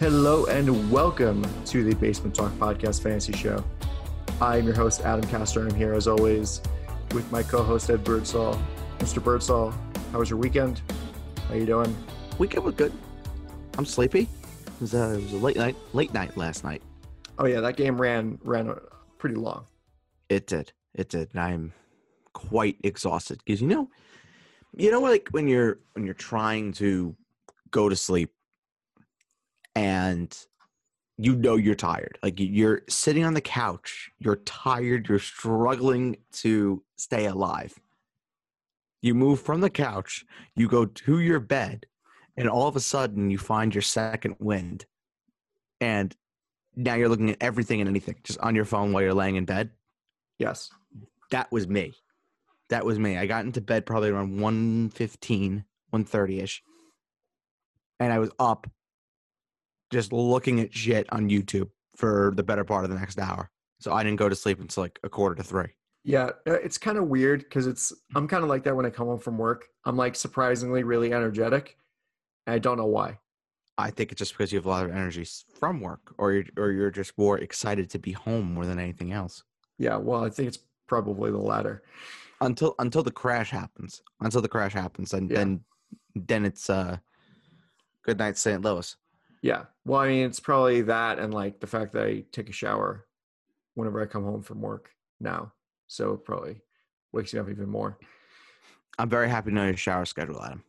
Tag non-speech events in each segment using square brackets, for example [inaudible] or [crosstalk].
Hello and welcome to the Basement Talk Podcast Fantasy Show. I'm your host, Adam Castor. and I'm here as always with my co-host, Ed Birdsall. Mr. Birdsall, how was your weekend? How are you doing? Weekend was good. I'm sleepy. It was, uh, it was a late night, late night last night. Oh yeah, that game ran ran pretty long. It did. It did. And I'm quite exhausted because you know, you know, like when you're when you're trying to go to sleep and you know you're tired. Like you're sitting on the couch, you're tired, you're struggling to stay alive. You move from the couch, you go to your bed, and all of a sudden you find your second wind. And now you're looking at everything and anything just on your phone while you're laying in bed. Yes. That was me. That was me. I got into bed probably around 115, 130ish. And I was up just looking at shit on YouTube for the better part of the next hour. So I didn't go to sleep until like a quarter to three. Yeah, uh, it's kind of weird because it's I'm kind of like that when I come home from work. I'm like surprisingly really energetic. And I don't know why. I think it's just because you have a lot of energy from work, or you're, or you're just more excited to be home more than anything else. Yeah, well, I think it's probably the latter. Until until the crash happens, until the crash happens, and Yeah. then then it's uh, good night, St. Louis. Yeah. Well, I mean, it's probably that and like the fact that I take a shower whenever I come home from work now. So it probably wakes me up even more. I'm very happy to know your shower schedule, Adam.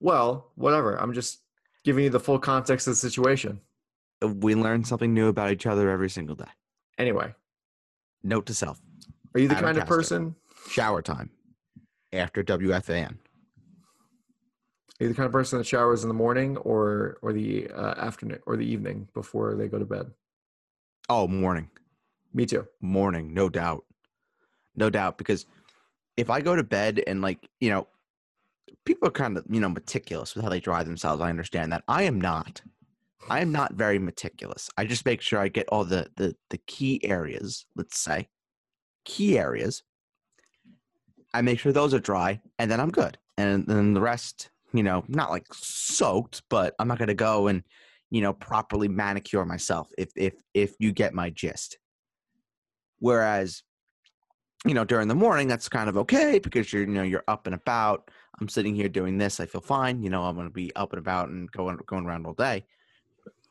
Well, whatever. I'm just giving you the full context of the situation. We learn something new about each other every single day. Anyway, Note to self: are you the Adam kind of person? shower time after WFAN. Are you the kind of person that showers in the morning or or the uh, afternoon or the evening before they go to bed? Oh, morning. Me too. morning, no doubt. No doubt. Because if I go to bed and like, you know, people are kind of, you know, meticulous with how they dry themselves. I understand that. I am not. I am not very meticulous. I just make sure I get all the the, the key areas, let's say. Key areas. I make sure those are dry and then I'm good. And then the rest, you know, not like soaked, but I'm not gonna go and, you know, properly manicure myself if if if you get my gist. Whereas, you know, during the morning, that's kind of okay because you're, you know, you're up and about. I'm sitting here doing this. I feel fine. You know, I'm going to be up and about and going going around all day.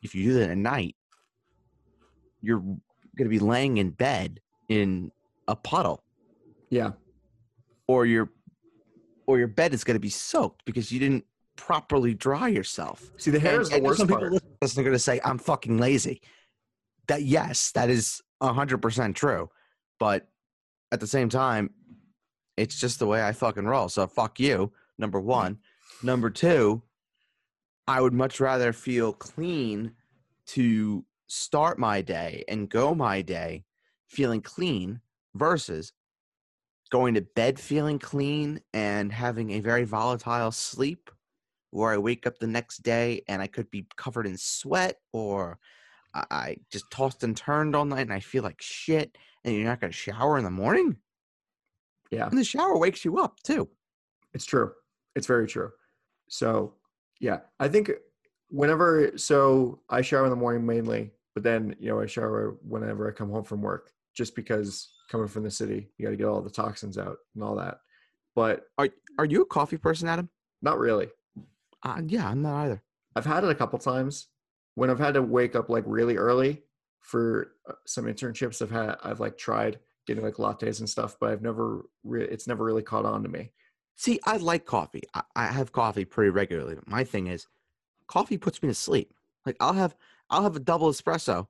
If you do that at night, you're going to be laying in bed in a puddle, Yeah. or your or your bed is going to be soaked because you didn't properly dry yourself. See, the hair And- is the and worst some part. people listening are going to say, "I'm fucking lazy." That yes, that is hundred percent true, but at the same time, it's just the way I fucking roll. So fuck you. Number one. Number two, I would much rather feel clean to start my day and go my day feeling clean versus going to bed feeling clean and having a very volatile sleep where I wake up the next day and I could be covered in sweat or I- just tossed and turned all night and I feel like shit and you're not going to shower in the morning? Yeah. And the shower wakes you up too. It's true. It's very true. So, yeah, I think whenever, so I shower in the morning mainly, but then, you know, I shower whenever I come home from work just because coming from the city, you got to get all the toxins out and all that. But Are are you a coffee person, Adam? not really. Uh, yeah, I'm not either. I've had it a couple times when I've had to wake up like really early for uh, some internships. I've had, I've like tried getting like lattes and stuff, but I've never, re- it's never really caught on to me. See, I like coffee. I, I have coffee pretty regularly. But my thing is, coffee puts me to sleep. Like I'll have I'll have a double espresso,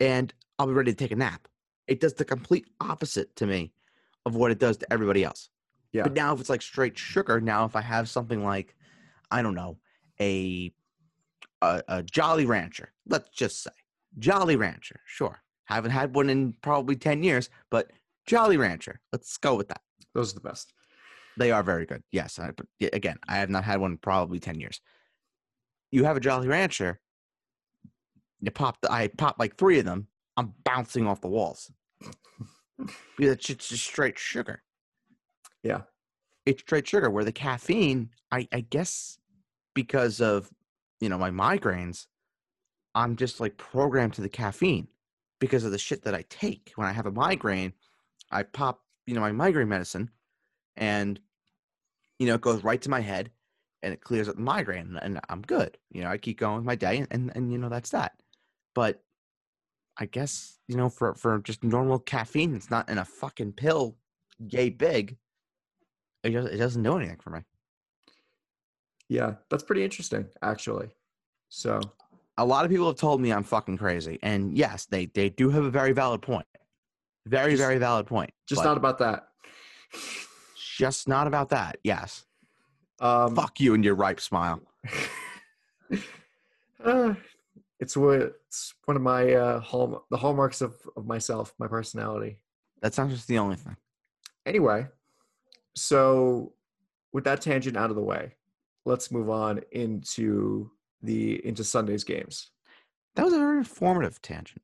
and I'll be ready to take a nap. It does the complete opposite to me of what it does to everybody else. Yeah. But now if it's like straight sugar, now if I have something like, I don't know, a a, a Jolly Rancher, let's just say Jolly Rancher, sure. Haven't had one in probably ten years, but Jolly Rancher, let's go with that. Those are the best. They are very good. Yes. I, but again, I have not had one in probably 10 years. You have a Jolly Rancher. You pop the, I pop like three of them. I'm bouncing off the walls. Because it's just just straight sugar. Yeah. It's straight sugar where the caffeine, I, I guess because of, you know, my migraines, I'm just like programmed to the caffeine because of the shit that I take. When I have a migraine, I pop, you know, my migraine medicine and you know, it goes right to my head and it clears up the migraine and I'm good. You know, I keep going with my day and, and, and you know, that's that. But I guess, you know, for, for just normal caffeine, it's not in a fucking pill, yay big. It, just, it doesn't do anything for me. Yeah, that's pretty interesting, actually. So a lot of people have told me I'm fucking crazy. And yes, they, they do have a very valid point. Very, Just- very valid point. just not about that. just not about that. Yes. Um, Fuck you and your ripe smile. [laughs] uh, it's what it's one of my uh, hall the hallmarks of, of myself, my personality. That's not just the only thing. Anyway, so with that tangent out of the way, let's move on into the into Sunday's games. That was a very informative tangent.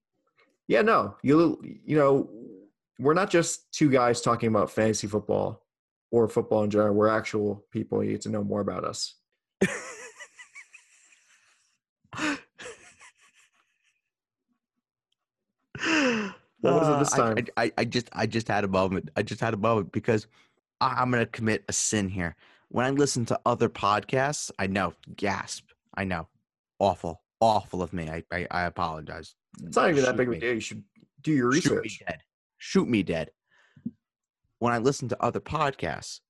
Yeah, no, you you know, we're not just two guys talking about fantasy football or football in general. We're actual people. You get to know more about us. [laughs] What was it this Uh, I- time? I, I, I just I just had a moment. I just had a moment because I, I'm gonna commit a sin here. When I listen to other podcasts, I know, gasp. I know. Awful. Awful of me. I I, I apologize. It's not even that Shoot big of a deal. You should do your research. Shoot me dead. Shoot me dead. When I listen to other podcasts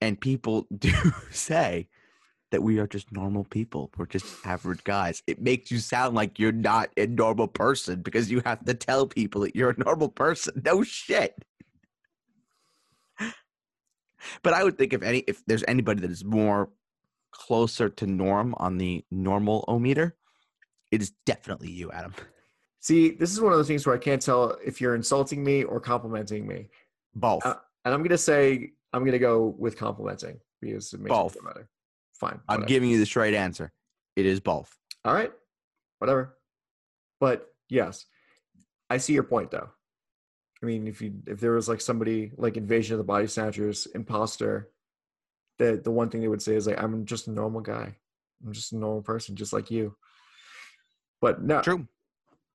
and people [laughs] do say that we are just normal people, we're just average guys, it makes you sound like you're not a normal person because you have to tell people that you're a normal person. [laughs] No shit. But I would think if any if there's anybody that is more closer to norm on the normal o meter, it is definitely you, Adam. See, this is one of those things where I can't tell if you're insulting me or complimenting me. Both. Uh, And I'm gonna say I'm gonna go with complimenting because it makes Both. feel better. Fine. I'm giving you the straight answer. It is both. All right. Whatever. But yes, I see your point though. I mean, if you if there was like somebody like Invasion of the Body Snatchers, Imposter, the the one thing they would say is like, I'm just a normal guy. I'm just a normal person, just like you. But no, True.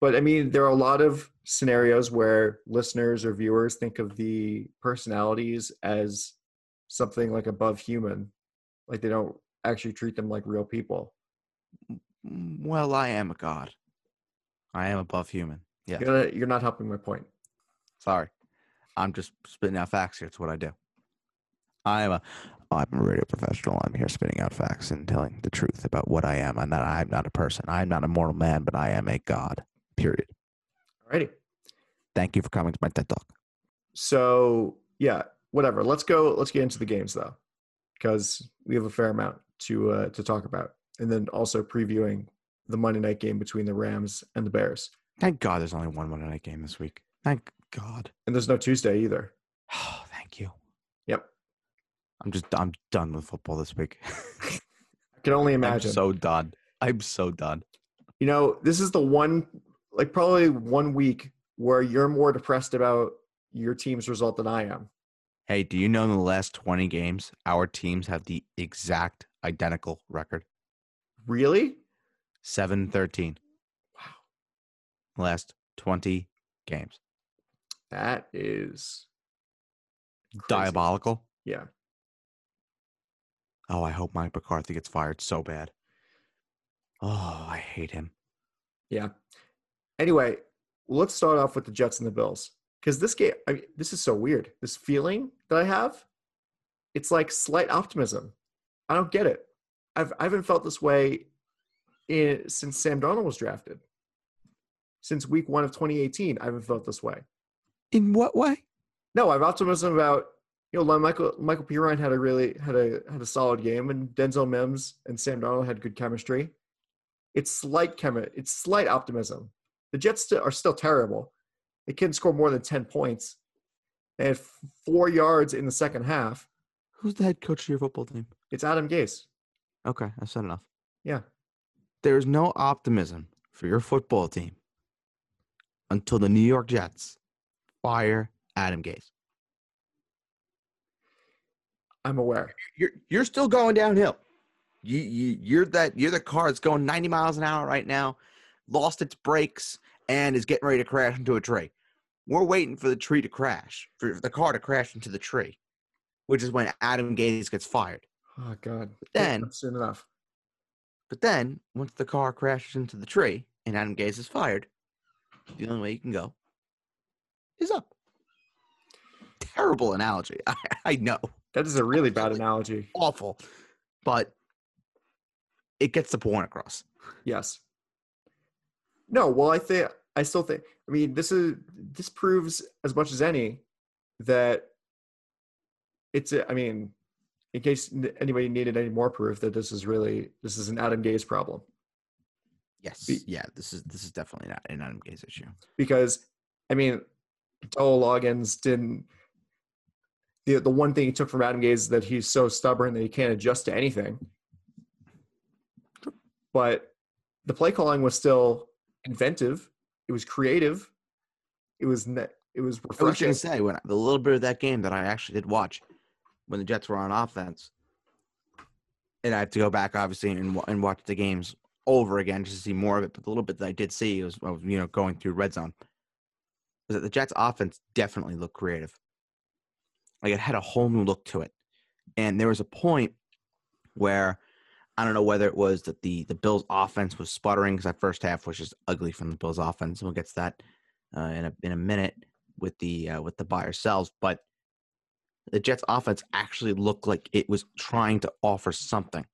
but I mean, there are a lot of scenarios where listeners or viewers think of the personalities as something like above human, like they don't actually treat them like real people. Well, I am a god. I am above human. Yeah. You're not, you're not helping my point. Sorry. I'm just spitting out facts here. It's what I do. I'm a I'm a radio professional. I'm here spitting out facts and telling the truth about what I am. And that I'm not a person. I'm not a mortal man, but I am a god. Period. Alrighty. Thank you for coming to my TED Talk. So yeah, whatever. Let's go. Let's get into the games though, because we have a fair amount to uh, to talk about, and then also previewing the Monday night game between the Rams and the Bears. Thank God there's only one Monday night game this week. Thank God. And there's no Tuesday either. [sighs] Oh, thank you. Yep. I'm just I'm done with football this week. [laughs] I can only imagine. I'm so done. I'm so done. you know, this is the one, like probably one week where you're more depressed about your team's result than I am. Hey, do you know in the last 20 games, our teams have the exact identical record? Really? 7 13. Wow. Last 20 games. That is crazy. Diabolical. Yeah. Oh, I hope Mike McCarthy gets fired so bad. Oh, I hate him. Yeah. Anyway, let's start off with the Jets and the Bills because this game, I mean, this is so weird. This feeling that I have, it's like slight optimism. I don't get it. I've I haven't felt this way in, since Sam Darnold was drafted. Since week one of 2018, I haven't felt this way. In what way? No, I have optimism about you know Michael Michael P. Had a really had a had a solid game, and Denzel Mims and Sam Darnold had good chemistry. It's slight chemi- It's slight optimism. The Jets st- are still terrible. They can't score more than ten points. They had four yards in the second half. Who's the head coach of your football team? It's Adam Gase. Okay, I've said enough. Yeah, There's no optimism for your football team until the New York Jets fire Adam Gase. I'm aware. You're you're still going downhill. You you you're that you're the car that's going 90 miles an hour right now. lost its brakes and is getting ready to crash into a tree. We're waiting for the tree to crash, for the car to crash into the tree, which is when Adam Gase gets fired. Oh God. Then- Not soon enough. But then, once the car crashes into the tree and Adam Gase is fired, the only way you can go is up. Terrible analogy. [laughs] I, I know. That is a really bad analogy. Awful. But it gets the point across. Yes. No, well, I think I still think. I mean, this is this proves as much as any that it's. A, I mean, in case anybody needed any more proof that this is really this is an Adam Gase problem Yes. Be- yeah, this is this is definitely not an Adam Gase issue. because I mean, Dowell Loggins didn't. The, the one thing he took from Adam Gase is that he's so stubborn that he can't adjust to anything. But the play calling was still inventive. It was creative. It was ne- it was I was refreshing. going to say when the little bit of that game that I actually did watch when the Jets were on offense, and I have to go back obviously and and watch the games over again just to see more of it. But the little bit that I did see was, was you know going through red zone was that the Jets offense definitely looked creative. Like it had a whole new look to it, and there was a point where I don't know whether it was that the the Bills offense was sputtering because that first half was just ugly from the Bills offense. We'll get to that uh, in a in a minute with the uh, with the buyer sells, but the Jets offense actually looked like it was trying to offer something.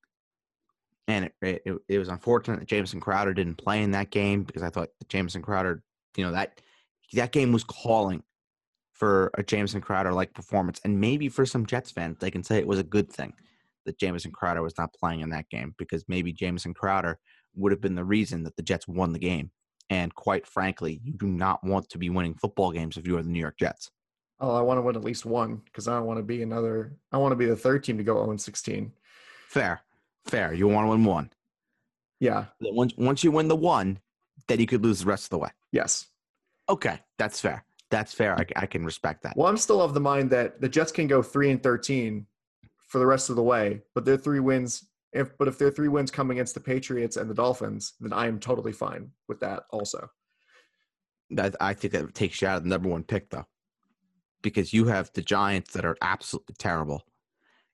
And it, it, it- was unfortunate that Jameson Crowder didn't play in that game because I thought Jameson Crowder, you know, that that game was calling for a Jameson Crowder like performance. And maybe for some Jets fans, they can say it was a good thing that Jameson Crowder was not playing in that game because maybe Jameson Crowder would have been the reason that the Jets won the game. And quite frankly, you do not want to be winning football games if you are the New York Jets. Oh, I want to win at least one because I don't want to be another. I want to be the third team to go 0 16. Fair, fair. You want to win one. Yeah. Once once you win the one, then you could lose the rest of the way. Yes. Okay, that's fair. That's fair. I, I can respect that. Well, I'm still of the mind that the Jets can go three and 13 for the rest of the way, but their three wins. If but if their three wins come against the Patriots and the Dolphins, then I am totally fine with that. Also, I, I think that takes you out of the number one pick though, because you have the Giants that are absolutely terrible.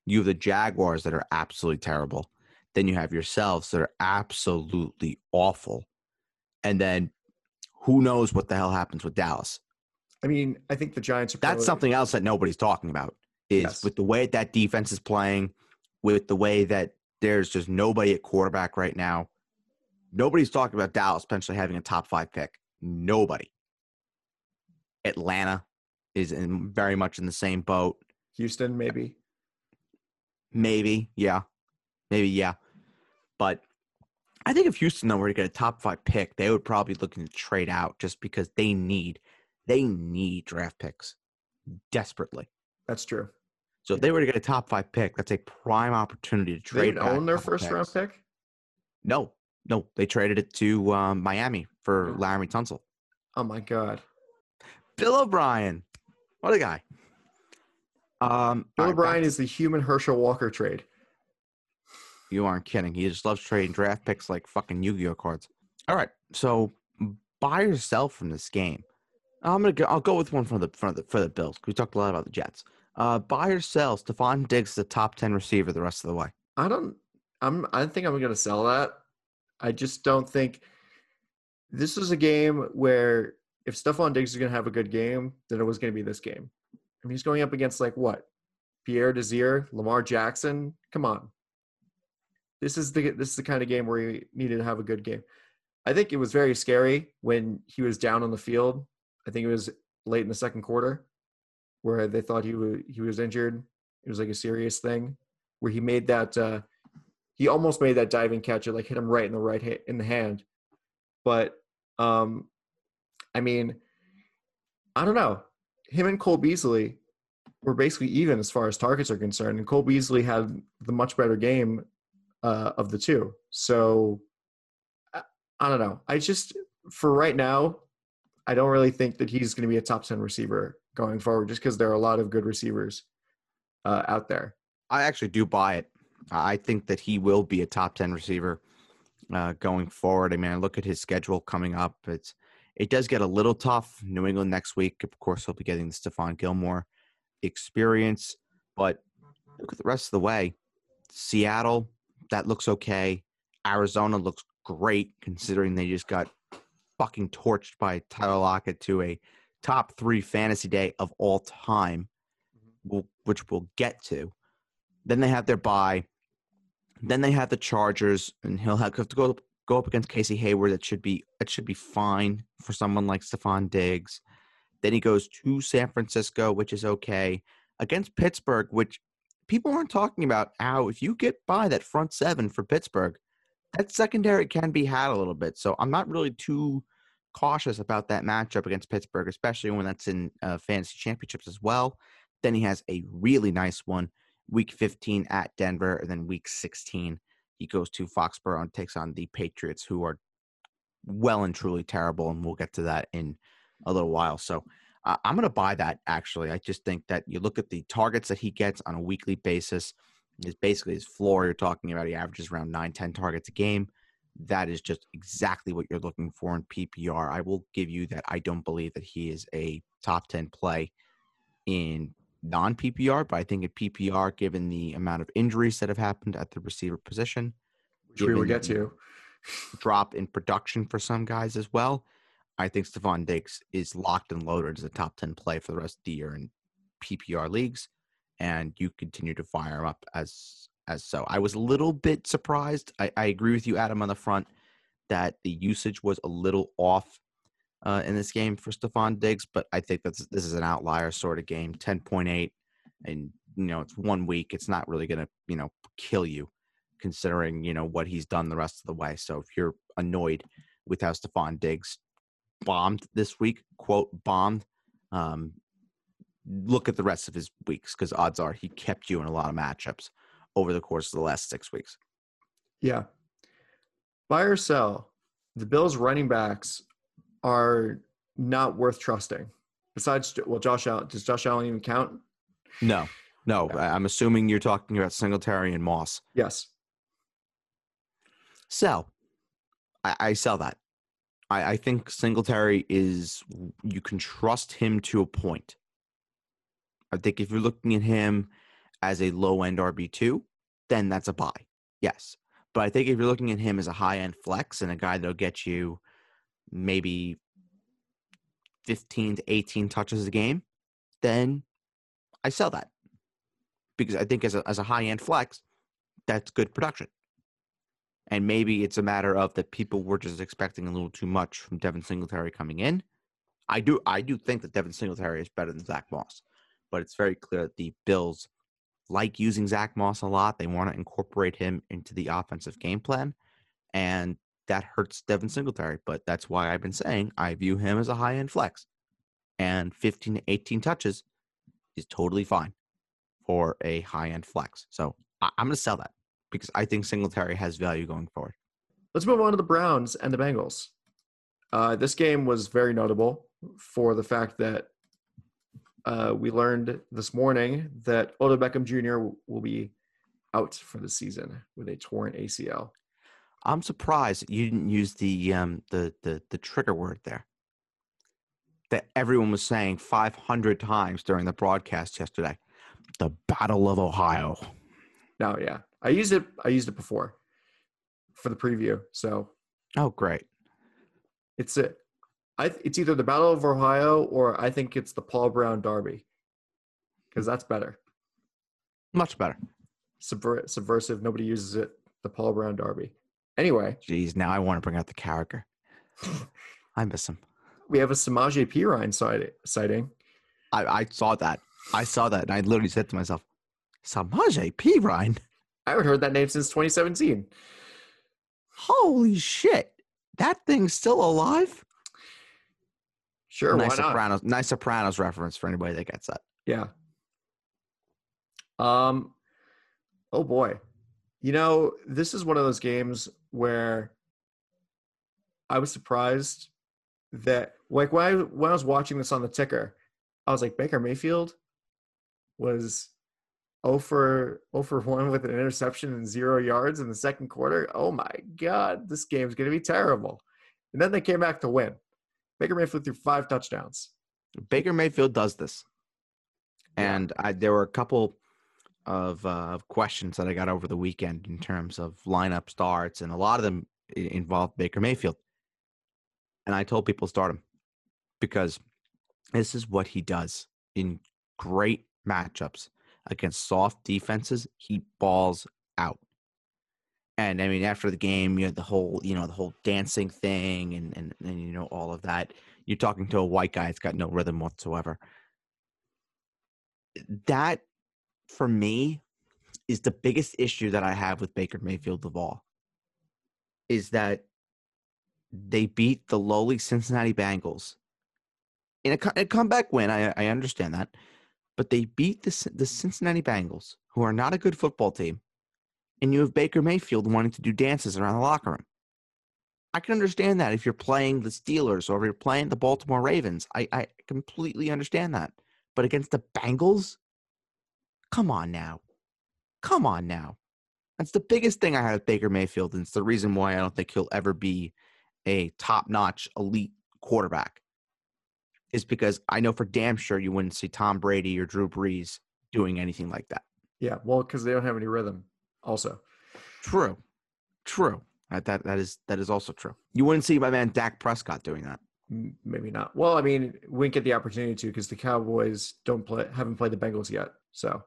You have the Jaguars that are absolutely terrible. Then you have yourselves that are absolutely awful, and then who knows what the hell happens with Dallas? I mean, I think the Giants are. That's something else that nobody's talking about. Is Yes. with the way that defense is playing, with the way that there's just nobody at quarterback right now. Nobody's talking about Dallas potentially having a top five pick. Nobody. Atlanta is in very much in the same boat. Houston, maybe. Maybe, yeah, maybe, yeah. But I think if Houston though were to get a top five pick, they would probably be looking to trade out just because they need they need draft picks desperately. That's true. So if they were to get a top five pick, that's a prime opportunity to they trade. back own their first round pick. No, no, they traded it to um, Miami for Yeah. Laremy Tunsil. Oh my God. Bill O'Brien, what a guy. Um, Bill O'Brien is the human Herschel Walker trade. You aren't kidding. He just loves trading draft picks like fucking Yu-Gi-Oh cards. All right, so buy or sell from this game. I'm gonna go. I'll go with one from the from the for the Bills. We talked a lot about the Jets. Uh, buy or sell. Stefon Diggs, the top ten receiver the rest of the way. I don't. I'm. I think I'm going to sell that. I just don't think this is a game where if Stefon Diggs is going to have a good game, then it was going to be this game. I mean, he's going up against like what? Pierre Desir, Lamar Jackson. Come on. This is the this is the kind of game where he needed to have a good game. I think it was very scary when he was down on the field. I think it was late in the second quarter where they thought he was he was injured. It was like a serious thing where he made that uh he almost made that diving catch it like hit him right in the right ha- in the hand but um i mean i don't know him and cole beasley were basically even as far as targets are concerned and cole beasley had the much better game uh of the two so i, I don't know i just for right now i don't really think that he's going to be a top 10 receiver going forward just because there are a lot of good receivers uh, out there I actually do buy it. I think that he will be a top 10 receiver uh, going forward. I mean, I look at his schedule coming up. It's it does get a little tough. New England next week, of course, he'll be getting the Stephon Gilmore experience. But look at the rest of the way. Seattle, that looks okay. Arizona looks great considering they just got fucking torched by Tyler Lockett to a top three fantasy day of all time, which we'll get to. Then they have their bye. Then they have the Chargers, and he'll have to go go up against Casey Hayward. That should be that should be fine for someone like Stefon Diggs. Then he goes to San Francisco, which is okay. Against Pittsburgh, which people aren't talking about how if you get by that front seven for Pittsburgh, that secondary can be had a little bit. So I'm not really too cautious about that matchup against Pittsburgh, especially when that's in uh, fantasy championships as well. Then he has a really nice one week 15 at Denver, and then week 16 he goes to Foxborough and takes on the Patriots, who are well and truly terrible, and we'll get to that in a little while. So uh, I'm going to buy that. Actually, I just think that you look at the targets that he gets on a weekly basis. Is basically his floor. You're talking about he averages around nine, 10 targets a game. That is just exactly what you're looking for in PPR. I will give you that. I don't believe that he is a top 10 play in non PPR, but I think in PPR, given the amount of injuries that have happened at the receiver position, which we will get to, drop in production for some guys as well. I think Stefon Diggs is locked and loaded as a top 10 play for the rest of the year in PPR leagues. And you continue to fire him up as as so. I was a little bit surprised. I, I agree with you, Adam, on the front that the usage was a little off uh, in this game for Stefon Diggs, but I think that's this is an outlier sort of game. Ten point eight, and you know it's one week. It's not really going to you know kill you, considering you know what he's done the rest of the way. So if you're annoyed with how Stefon Diggs bombed this week, quote bombed, um, look at the rest of his weeks because odds are he kept you in a lot of matchups over the course of the last six weeks. Yeah. Buy or sell. The Bills running backs are not worth trusting. Besides, well, Josh Allen, does Josh Allen even count? No, no. Yeah. I'm assuming you're talking about Singletary and Moss. Yes. Sell. I, I sell that. I, I think Singletary is, you can trust him to a point. I think if you're looking at him as a low end RB2, then that's a buy. Yes. But I think if you're looking at him as a high end flex and a guy that'll get you maybe 15 to 18 touches a game, then I sell that. Because I think as a, as a high end flex, that's good production. And maybe it's a matter of that people were just expecting a little too much from Devin Singletary coming in. I do I do think that Devin Singletary is better than Zach Moss, but it's very clear that the Bills like using Zach Moss a lot. They want to incorporate him into the offensive game plan. And that hurts Devin Singletary. But that's why I've been saying I view him as a high end flex. And 15 to 18 touches is totally fine for a high end flex. So I- am going to sell that because I think Singletary has value going forward. Let's move on to the Browns and the Bengals. Uh, this game was very notable for the fact that uh, we learned this morning that Odell Beckham Jr. will be out for the season with a torn ACL. I'm surprised you didn't use the um the the the trigger word there. That everyone was saying 500 times during the broadcast yesterday. The Battle of Ohio. No, yeah. I used it I used it before for the preview. So Oh, great. It's it. I it's either the Battle of Ohio or I think it's the Paul Brown Derby. Cuz that's better. Much better. Subver- subversive, nobody uses it. The Paul Brown Derby. Anyway. Jeez, now I want to bring out the character. [laughs] I miss him. We have a Samaje Perine sighting. I, I saw that. I saw that, and I literally said to myself, Samaje Perine? I haven't heard that name since 2017. Holy shit. That thing's still alive? Sure, nice why Sopranos, not? Nice Sopranos reference for anybody that gets that. Yeah. Um. Oh boy, you know, this is one of those games where I was surprised that, like, when I, when I was watching this on the ticker, I was like, Baker Mayfield was 0 for 0 for 1 with an interception and zero yards in the second quarter. Oh my God, this game's going to be terrible. And then they came back to win. Baker Mayfield threw five touchdowns. Baker Mayfield does this. And I, there were a couple of uh, questions that I got over the weekend in terms of lineup starts, and a lot of them involved Baker Mayfield. And I told people start him because this is what he does in great matchups against soft defenses. He balls out. And I mean, after the game, you had the whole, you know, the whole dancing thing, and and, and you know all of that. You're talking to a white guy; it's got no rhythm whatsoever. That, for me, is the biggest issue that I have with Baker Mayfield of all. Is that they beat the lowly Cincinnati Bengals in a, a comeback win. I, I understand that, but they beat the the Cincinnati Bengals, who are not a good football team, and you have Baker Mayfield wanting to do dances around the locker room. I can understand that if you're playing the Steelers or if you're playing the Baltimore Ravens. I, I completely understand that. But against the Bengals, come on now. Come on now. That's the biggest thing I have with Baker Mayfield, and it's the reason why I don't think he'll ever be a top notch elite quarterback. Is because I know for damn sure you wouldn't see Tom Brady or Drew Brees doing anything like that. Yeah, well, because they don't have any rhythm. Also, True. True. That that is that is also true. You wouldn't see my man Dak Prescott doing that. Maybe not. Well, I mean, we didn't get the opportunity to because the Cowboys don't play, haven't played the Bengals yet. So,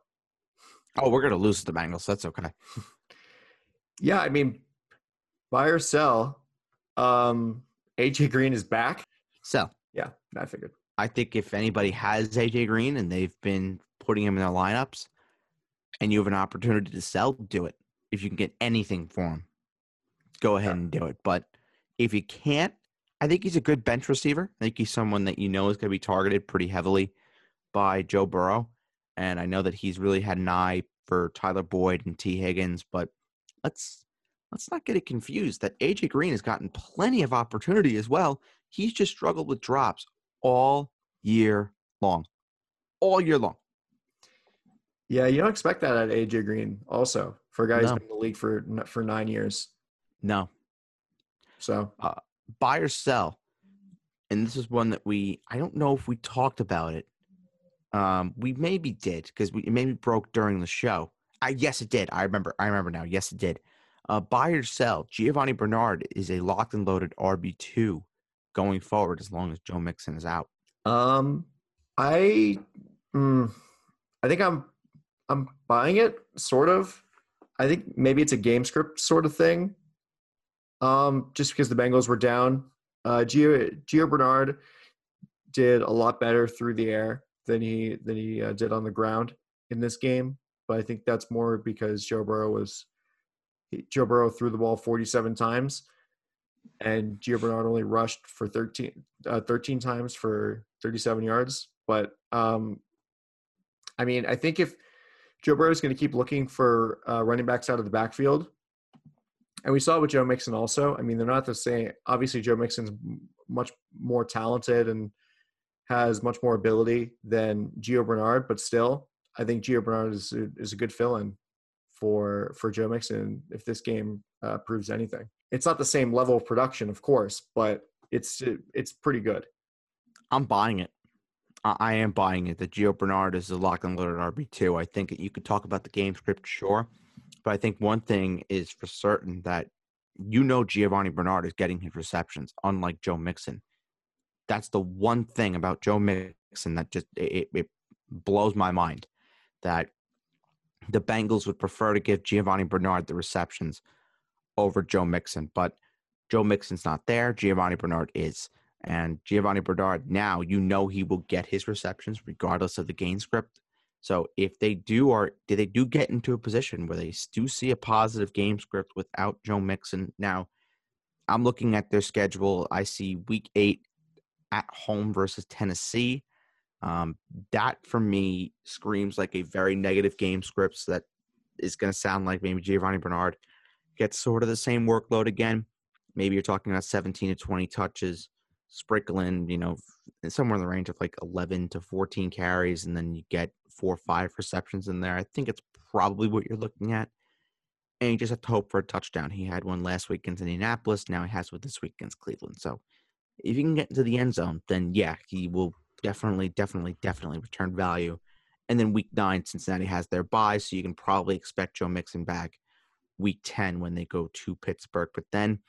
Oh, we're gonna lose the Bengals. That's okay. yeah, I mean, buy or sell. Um, AJ Green is back. So Yeah, I figured. I think if anybody has AJ Green and they've been putting him in their lineups, and you have an opportunity to sell, do it. If you can get anything for him, go ahead and do it. But if you can't, I think he's a good bench receiver. I think he's someone that you know is going to be targeted pretty heavily by Joe Burrow. And I know that he's really had an eye for Tyler Boyd and Tee Higgins, but let's let's not get it confused that AJ Green has gotten plenty of opportunity as well. He's just struggled with drops all year long. All year long. Yeah, you don't expect that at AJ Green. Also, for a guy who's No. been in the league for for nine years. No. So, uh, buy or sell. And this is one that we I don't know if we talked about it. Um, we maybe did because we it maybe broke during the show. I yes it did. I remember. I remember now. Yes it did. Uh, buy or sell. Giovani Bernard is a locked and loaded RB two going forward as long as Joe Mixon is out. um, I, mm, I think I'm, I'm buying it. Sort of. I think maybe it's a game script sort of thing. Um, just because the Bengals were down, uh, Gio Gio Bernard did a lot better through the air than he than he uh, did on the ground in this game. But I think that's more because Joe Burrow was Joe Burrow threw the ball 47 times, and Gio Bernard only rushed for 13, uh, 13 times for 37 yards. But um, I mean, I think if Joe Burrow is going to keep looking for uh, running backs out of the backfield, and we saw it with Joe Mixon also. I mean, they're not the same. Obviously, Joe Mixon's much more talented and has much more ability than Gio Bernard, but still, I think Gio Bernard is a, is a good fill-in for for Joe Mixon if this game uh, proves anything. It's not the same level of production, of course, but it's it's pretty good. I'm buying it. I, I am buying it. That Gio Bernard is a lock and loaded RB two. I think you could talk about the game script, sure, but I think one thing is for certain that you know Giovani Bernard is getting his receptions, unlike Joe Mixon. That's the one thing about Joe Mixon that just it, it blows my mind that the Bengals would prefer to give Giovani Bernard the receptions over Joe Mixon, but Joe Mixon's not there. Giovani Bernard is. And Giovani Bernard, now you know he will get his receptions regardless of the game script. So if they do or do they do get into a position where they do see a positive game script without Joe Mixon, now I'm looking at their schedule. I see week eight at home versus Tennessee. Um, that for me screams like a very negative game script. So that is going to sound like maybe Giovani Bernard gets sort of the same workload again. Maybe you're talking about 17 to 20 touches. sprinkling, you know, somewhere in the range of like 11 to 14 carries, and then you get four or five receptions in there. I think it's probably what you're looking at. And you just have to hope for a touchdown. He had one last week against Indianapolis. Now he has one this week against Cleveland. So if you can get into the end zone, then yeah, he will definitely, definitely, definitely return value. And then week nine, Cincinnati has their bye, so you can probably expect Joe Mixon back week 10 when they go to Pittsburgh. But then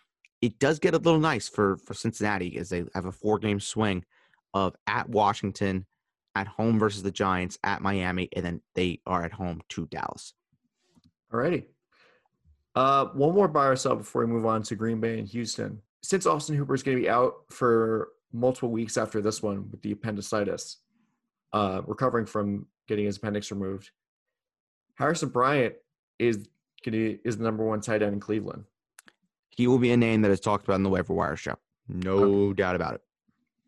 it does get a little nice for, for Cincinnati as they have a four game swing of at Washington, at home versus the Giants, at Miami, and then they are at home to Dallas. Alrighty. Uh, one more buy or sell before we move on to Green Bay and Houston. Since Austin Hooper is going to be out for multiple weeks after this one with the appendicitis, uh, recovering from getting his appendix removed, Harrison Bryant is gonna, is the number one tight end in Cleveland. He will be a name that is talked about in the waiver wire show. No okay. doubt about it.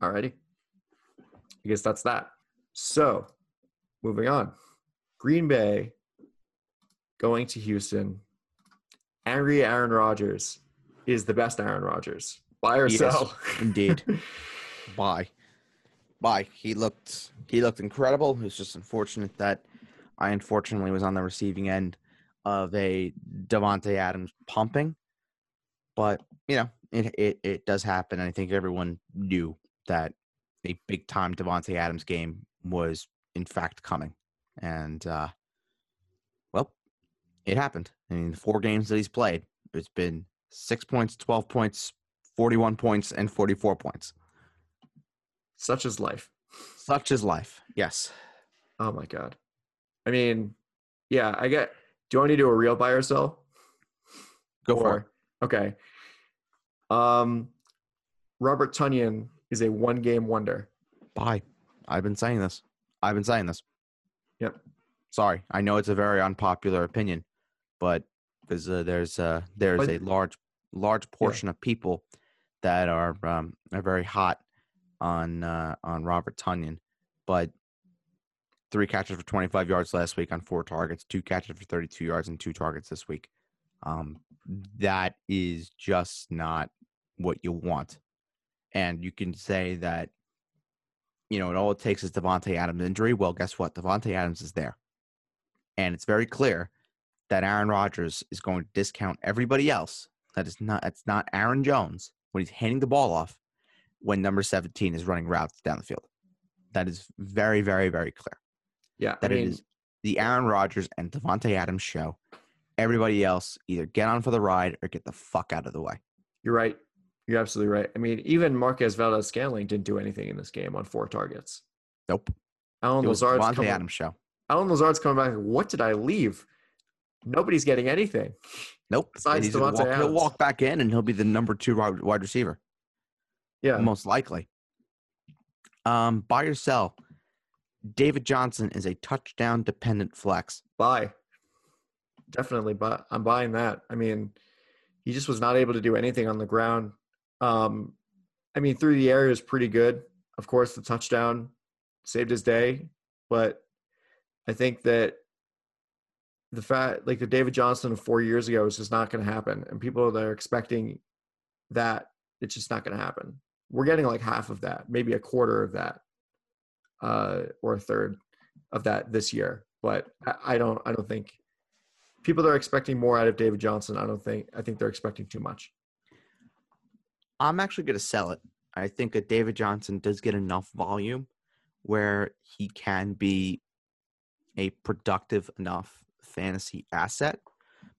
Alrighty. I guess that's that. So, moving on. Green Bay going to Houston. Angry Aaron Rodgers is the best Aaron Rodgers. Buy or sell? indeed. [laughs] Buy. Buy. He looked he looked incredible. It was just unfortunate that I unfortunately was on the receiving end of a Davante Adams pumping. But, you know, it, it, it does happen. And I think everyone knew that a big time Davante Adams game was in fact coming. And uh, well, it happened. I mean, the four games that he's played, it's been six points, twelve points, forty-one points, and forty-four points. Such is life. Such is life. Yes. Oh my god. I mean, yeah, I get. Do you want me to do a real buy or sell? Go or, for it. Okay. Um, Robert Tonyan is a one-game wonder. Buy. I've been saying this. I've been saying this. Yep. Sorry, I know it's a very unpopular opinion, but because uh, there's uh, there's but, a large large portion yeah. of people that are um, are very hot on uh, on Robert Tonyan, but three catches for 25 yards last week on four targets, two catches for 32 yards and two targets this week. Um, that is just not what you want. And you can say that you know, and all it takes is Davante Adams' injury. Well, guess what? Davante Adams is there. And it's very clear that Aaron Rodgers is going to discount everybody else. That is not that's not Aaron Jones when he's handing the ball off when number 17 is running routes down the field. That is very, very, very clear. Yeah. That I mean, it is the Aaron Rodgers and Davante Adams show. Everybody else either get on for the ride or get the fuck out of the way. You're right. You're absolutely right. I mean, even Marquez Valdes Scantling didn't do anything in this game on four targets. Nope. Allen Lazard's coming, Adams show. Allen Lazard's coming back. What did I leave? Nobody's getting anything. Nope. Besides Davante walk, Adams. He'll walk back in and he'll be the number two wide receiver. Yeah. Most likely. Um, buy or sell. David Johnson is a touchdown dependent flex. Buy. Definitely, but I'm buying that. I mean, he just was not able to do anything on the ground. Um, I mean, through the air is pretty good. Of course, the touchdown saved his day, but I think that the fact, like the David Johnson of four years ago, is just not going to happen. And people that are expecting that, it's just not going to happen. We're getting like half of that, maybe a quarter of that, uh, or a third of that this year. But I, I don't, I don't think people that are expecting more out of David Johnson. I don't think, I think they're expecting too much. I'm actually going to sell it. I think that David Johnson does get enough volume where he can be a productive enough fantasy asset.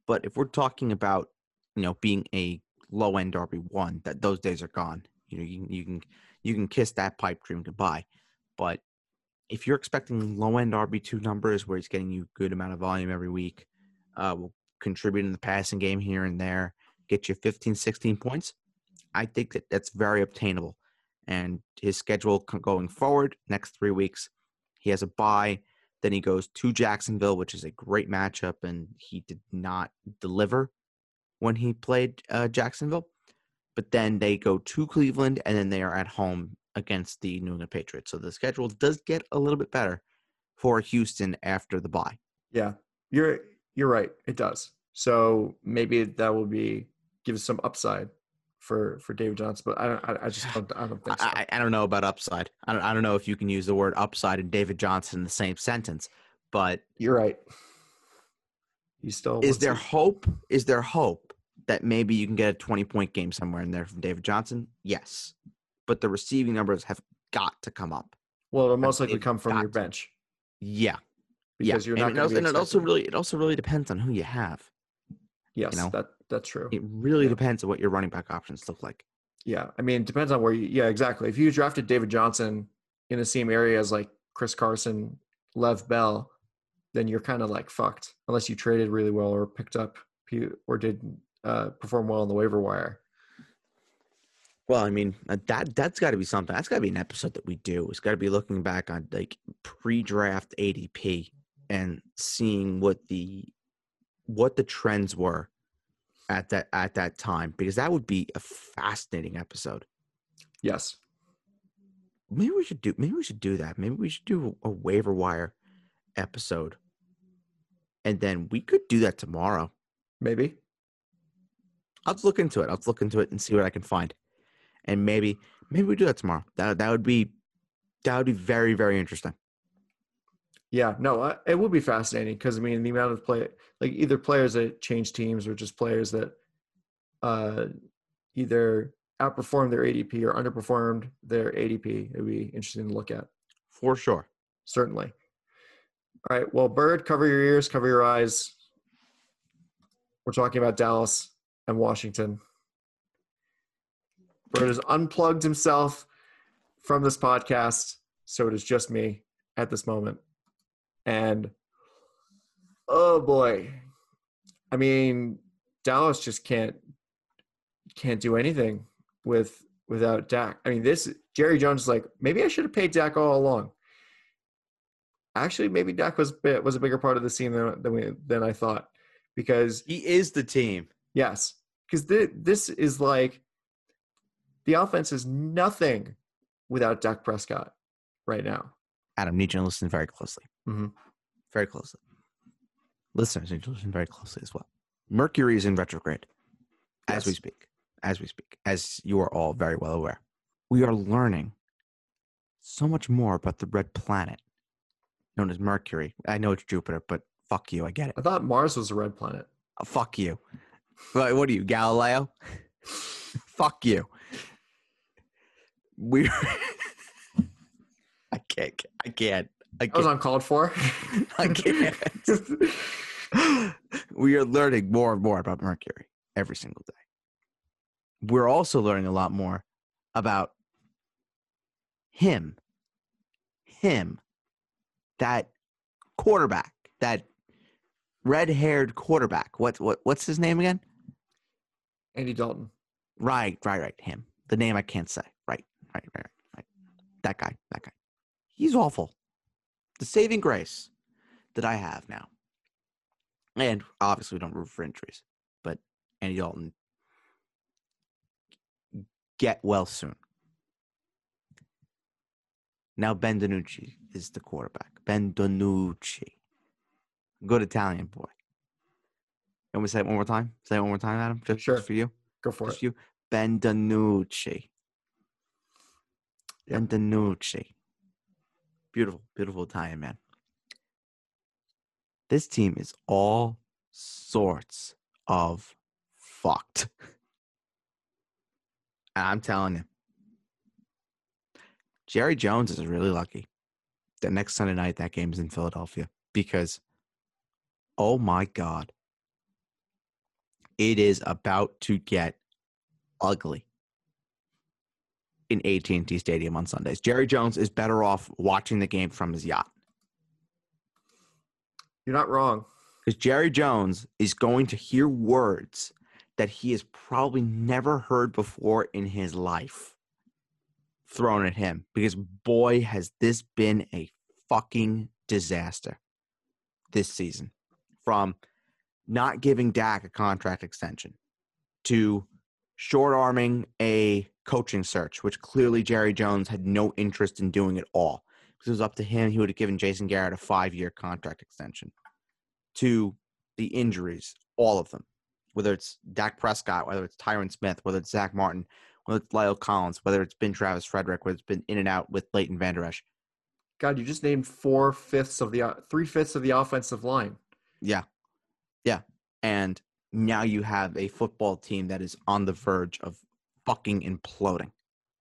But if we're talking about, you know, being a low end RB one, that those days are gone. You know, you can you can you can kiss that pipe dream goodbye. But if you're expecting low end RB two numbers where he's getting you a good amount of volume every week, uh, will contribute in the passing game here and there, get you 15, 16 points, I think that that's very obtainable. And his schedule going forward, next three weeks, he has a bye. Then he goes to Jacksonville, which is a great matchup, and he did not deliver when he played uh, Jacksonville. But then they go to Cleveland, and then they are at home against the New England Patriots. So the schedule does get a little bit better for Houston after the bye. Yeah, you're you're right. It does. So maybe that will be give some upside for for David Johnson, but I don't. I, I just don't. I don't think so. I, I don't know about upside. I don't, I don't know if you can use the word upside and David Johnson in the same sentence, but You're right. You still is there his- hope? Is there hope that maybe you can get a 20 point game somewhere in there from David Johnson? Yes. But the receiving numbers have got to come up. Well, it'll most likely come from your got to. bench Yeah. because yeah. you're and not it going also, to be. and it also really it also really depends on who you have. yes, know? that that's true. It really Yeah. depends on what your running back options look like. Yeah, I mean, it depends on where you. Yeah, exactly. If you drafted David Johnson in the same area as like Chris Carson, Lev Bell, then you're kind of like fucked unless you traded really well or picked up or did uh, perform well on the waiver wire. Well, I mean, uh, that that's got to be something. That's got to be an episode that we do. It's got to be looking back on like pre-draft ADP and seeing what the what the trends were at that at that time because that would be a fascinating episode. Yes, Maybe we should do maybe we should do that. Maybe we should do a waiver wire episode. And then we could do that tomorrow. maybe. I'll look into it. I'll look into it and see what I can find. And maybe maybe we do that tomorrow. That that would be that would be very very interesting. Yeah, no, it will be fascinating because I mean the amount of play, like either players that change teams or just players that uh, either outperformed their ADP or underperformed their ADP. It would be interesting to look at. For sure. Certainly. All right. Well, Bird, cover your ears, cover your eyes. We're talking about Dallas and Washington. Bird has unplugged himself from this podcast, so it is just me at this moment. And oh boy, I mean, Dallas just can't can't do anything with without Dak. I mean, this Jerry Jones is like maybe I should have paid Dak all along actually maybe Dak was bit, was a bigger part of the team than than, we, than I thought because He is the team. yes because th- this is like the offense is nothing without Dak Prescott right now. Adam, need you to listen very closely. Mhm. Very closely. Listeners to listen very closely as well. Mercury is in retrograde as we speak. As we speak, as you are all very well aware. We are learning so much more about the red planet known as Mercury. I know it's Jupiter, but fuck you. I get it. I thought Mars was a red planet. Uh, fuck you. What, what are you, Galileo? [laughs] fuck you. We. [laughs] I can't. I can't. I I was uncalled for. [laughs] I can't. [laughs] we are learning more and more about Mercury every single day. We're also learning a lot more about him. Him. That quarterback. That red-haired quarterback. What what what's his name again? Andy Dalton. Right, right, right. Him. The name I can't say. Right, right, right, right. That guy. That guy. He's awful. The saving grace that I have now. And obviously we don't root for injuries, but Andy Dalton get well soon. Now Ben DiNucci is the quarterback. Ben DiNucci. Good Italian boy. Can we say it one more time? Say it one more time, Adam? Just, Sure. just for you? Go for Just it. you. Ben DiNucci. Yep. Ben DiNucci. Beautiful, beautiful Italian man. This team is all sorts of fucked. [laughs] And I'm telling you, Jerry Jones is really lucky that next Sunday night that game is in Philadelphia because, oh my God, it is about to get ugly in AT&T Stadium on Sundays. Jerry Jones is better off watching the game from his yacht You're not wrong. because Jerry Jones is going to hear words that he has probably never heard before in his life thrown at him because boy has this been a fucking disaster this season from not giving Dak a contract extension to short arming a coaching search, which clearly Jerry Jones had no interest in doing at all. Because it was up to him, he would have given Jason Garrett a five year contract extension. To the injuries, all of them. whether it's Dak Prescott, whether it's Tyron Smith, whether it's Zack Martin, whether it's La'el Collins, whether it's been Travis Frederick, whether it's been in and out with Leighton Vander Esch. God, you just named four fifths of the three fifths of the offensive line. Yeah, yeah, and now you have a football team that is on the verge of fucking imploding.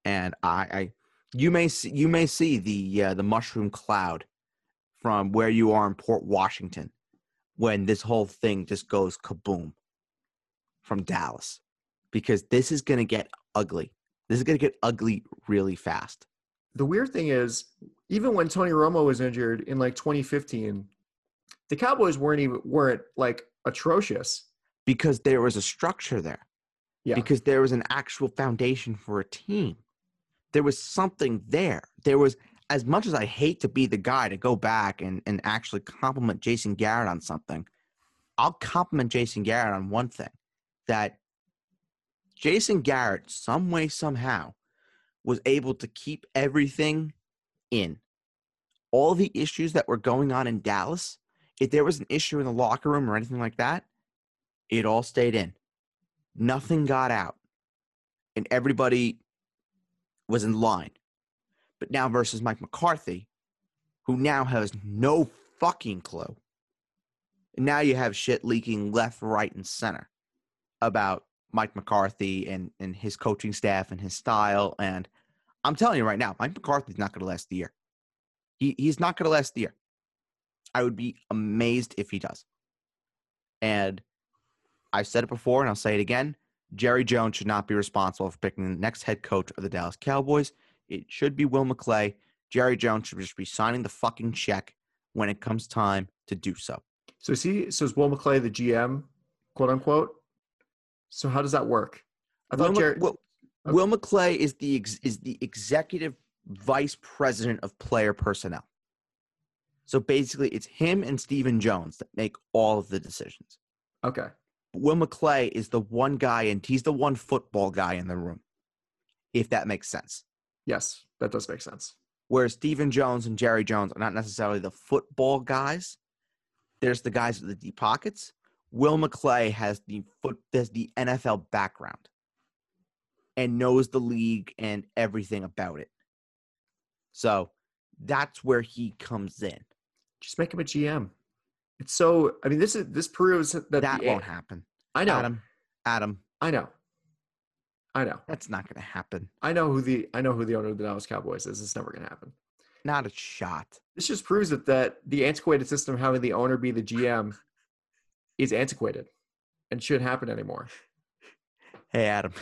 And I, I you may see you may see the uh, the mushroom cloud from where you are in Port Washington when this whole thing just goes kaboom from Dallas because this is going to get ugly. This is going to get ugly really fast. The weird thing is, even when Tony Romo was injured in like 2015, the Cowboys weren't even weren't like atrocious because there was a structure there. Yeah. Because there was an actual foundation for a team. There was something there. There was as much as I hate to be the guy to go back and, and actually compliment Jason Garrett on something, I'll compliment Jason Garrett on one thing that Jason Garrett, some way, somehow, was able to keep everything in. All the issues that were going on in Dallas, if there was an issue in the locker room or anything like that, it all stayed in. Nothing got out. And everybody was in line. But now versus Mike McCarthy, who now has no fucking clue. And now you have shit leaking left, right, and center about Mike McCarthy and, and his coaching staff and his style. And I'm telling you right now, Mike McCarthy's not going to last the year. He, he's not going to last the year. I would be amazed if he does. And I've said it before and I'll say it again. Jerry Jones should not be responsible for picking the next head coach of the Dallas Cowboys. It should be Will McClay. Jerry Jones should just be signing the fucking check when it comes time to do so. So is he so is Will McClay the GM, quote unquote? So how does that work? I Will, Jerry, Will, okay. Will McClay is the ex, is the executive vice president of player personnel. So basically, it's him and Stephen Jones that make all of the decisions. Okay. Will McClay is the one guy, and he's the one football guy in the room, if that makes sense. Yes, that does make sense. Whereas Stephen Jones and Jerry Jones are not necessarily the football guys. There's the guys with the deep pockets. Will McClay has the foot has the NFL background and knows the league and everything about it. So that's where he comes in. Just make him a GM. It's so. I mean, this is this proves that that the, won't happen. I know, Adam. Adam. I know. I know. That's not going to happen. I know who the I know who the owner of the Dallas Cowboys is. It's never going to happen. Not a shot. This just proves that that the antiquated system of having the owner be the GM is antiquated and shouldn't happen anymore. Hey Adam.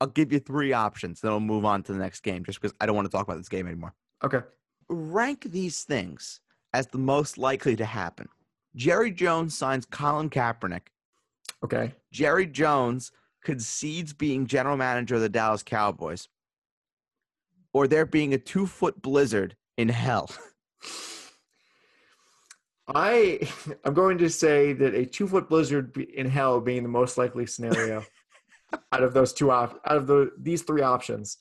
I'll give you three options, then we'll move on to the next game just because I don't want to talk about this game anymore. Okay. Rank these things as the most likely to happen. Jerry Jones signs Colin Kaepernick Okay. Jerry Jones concedes being general manager of the Dallas Cowboys, or there being a two foot blizzard in hell? [laughs] I I'm going to say that a two foot blizzard in hell being the most likely scenario [laughs] out of those two op- out of the these three options.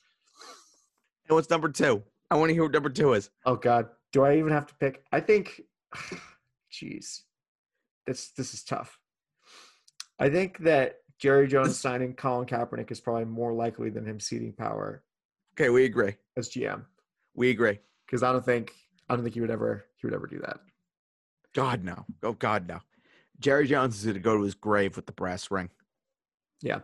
And what's number two? I want to hear what number two is. Oh God, do I even have to pick? I think, [sighs] jeez, this this is tough. I think that Jerry Jones [laughs] signing Colin Kaepernick is probably more likely than him ceding power. Okay, we agree. As GM, we agree because I don't think I don't think he would ever he would ever do that. God no! Oh God no! Jerry Jones is going to go to his grave with the brass ring. Yeah,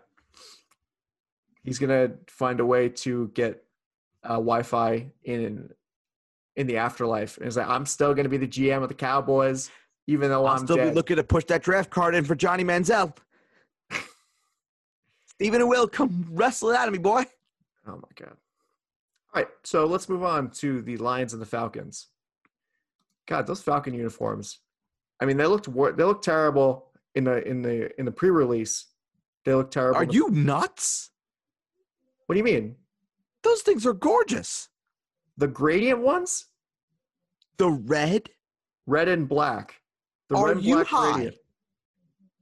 he's going to find a way to get uh, Wi-Fi in in the afterlife. And he's like, I'm still going to be the GM of the Cowboys even though I'll I'm still dead. be looking to push that draft card in for Johnny Manziel. [laughs] Stephen and Will, come wrestle it out of me, boy. Oh my god. All right, so let's move on to the Lions and the Falcons. God, those Falcon uniforms. I mean, they looked they looked terrible in the in the in the pre-release. They look terrible. Are you nuts? What do you mean? Those things are gorgeous. The gradient ones? The red? Red and black. The Are you high? Gradient.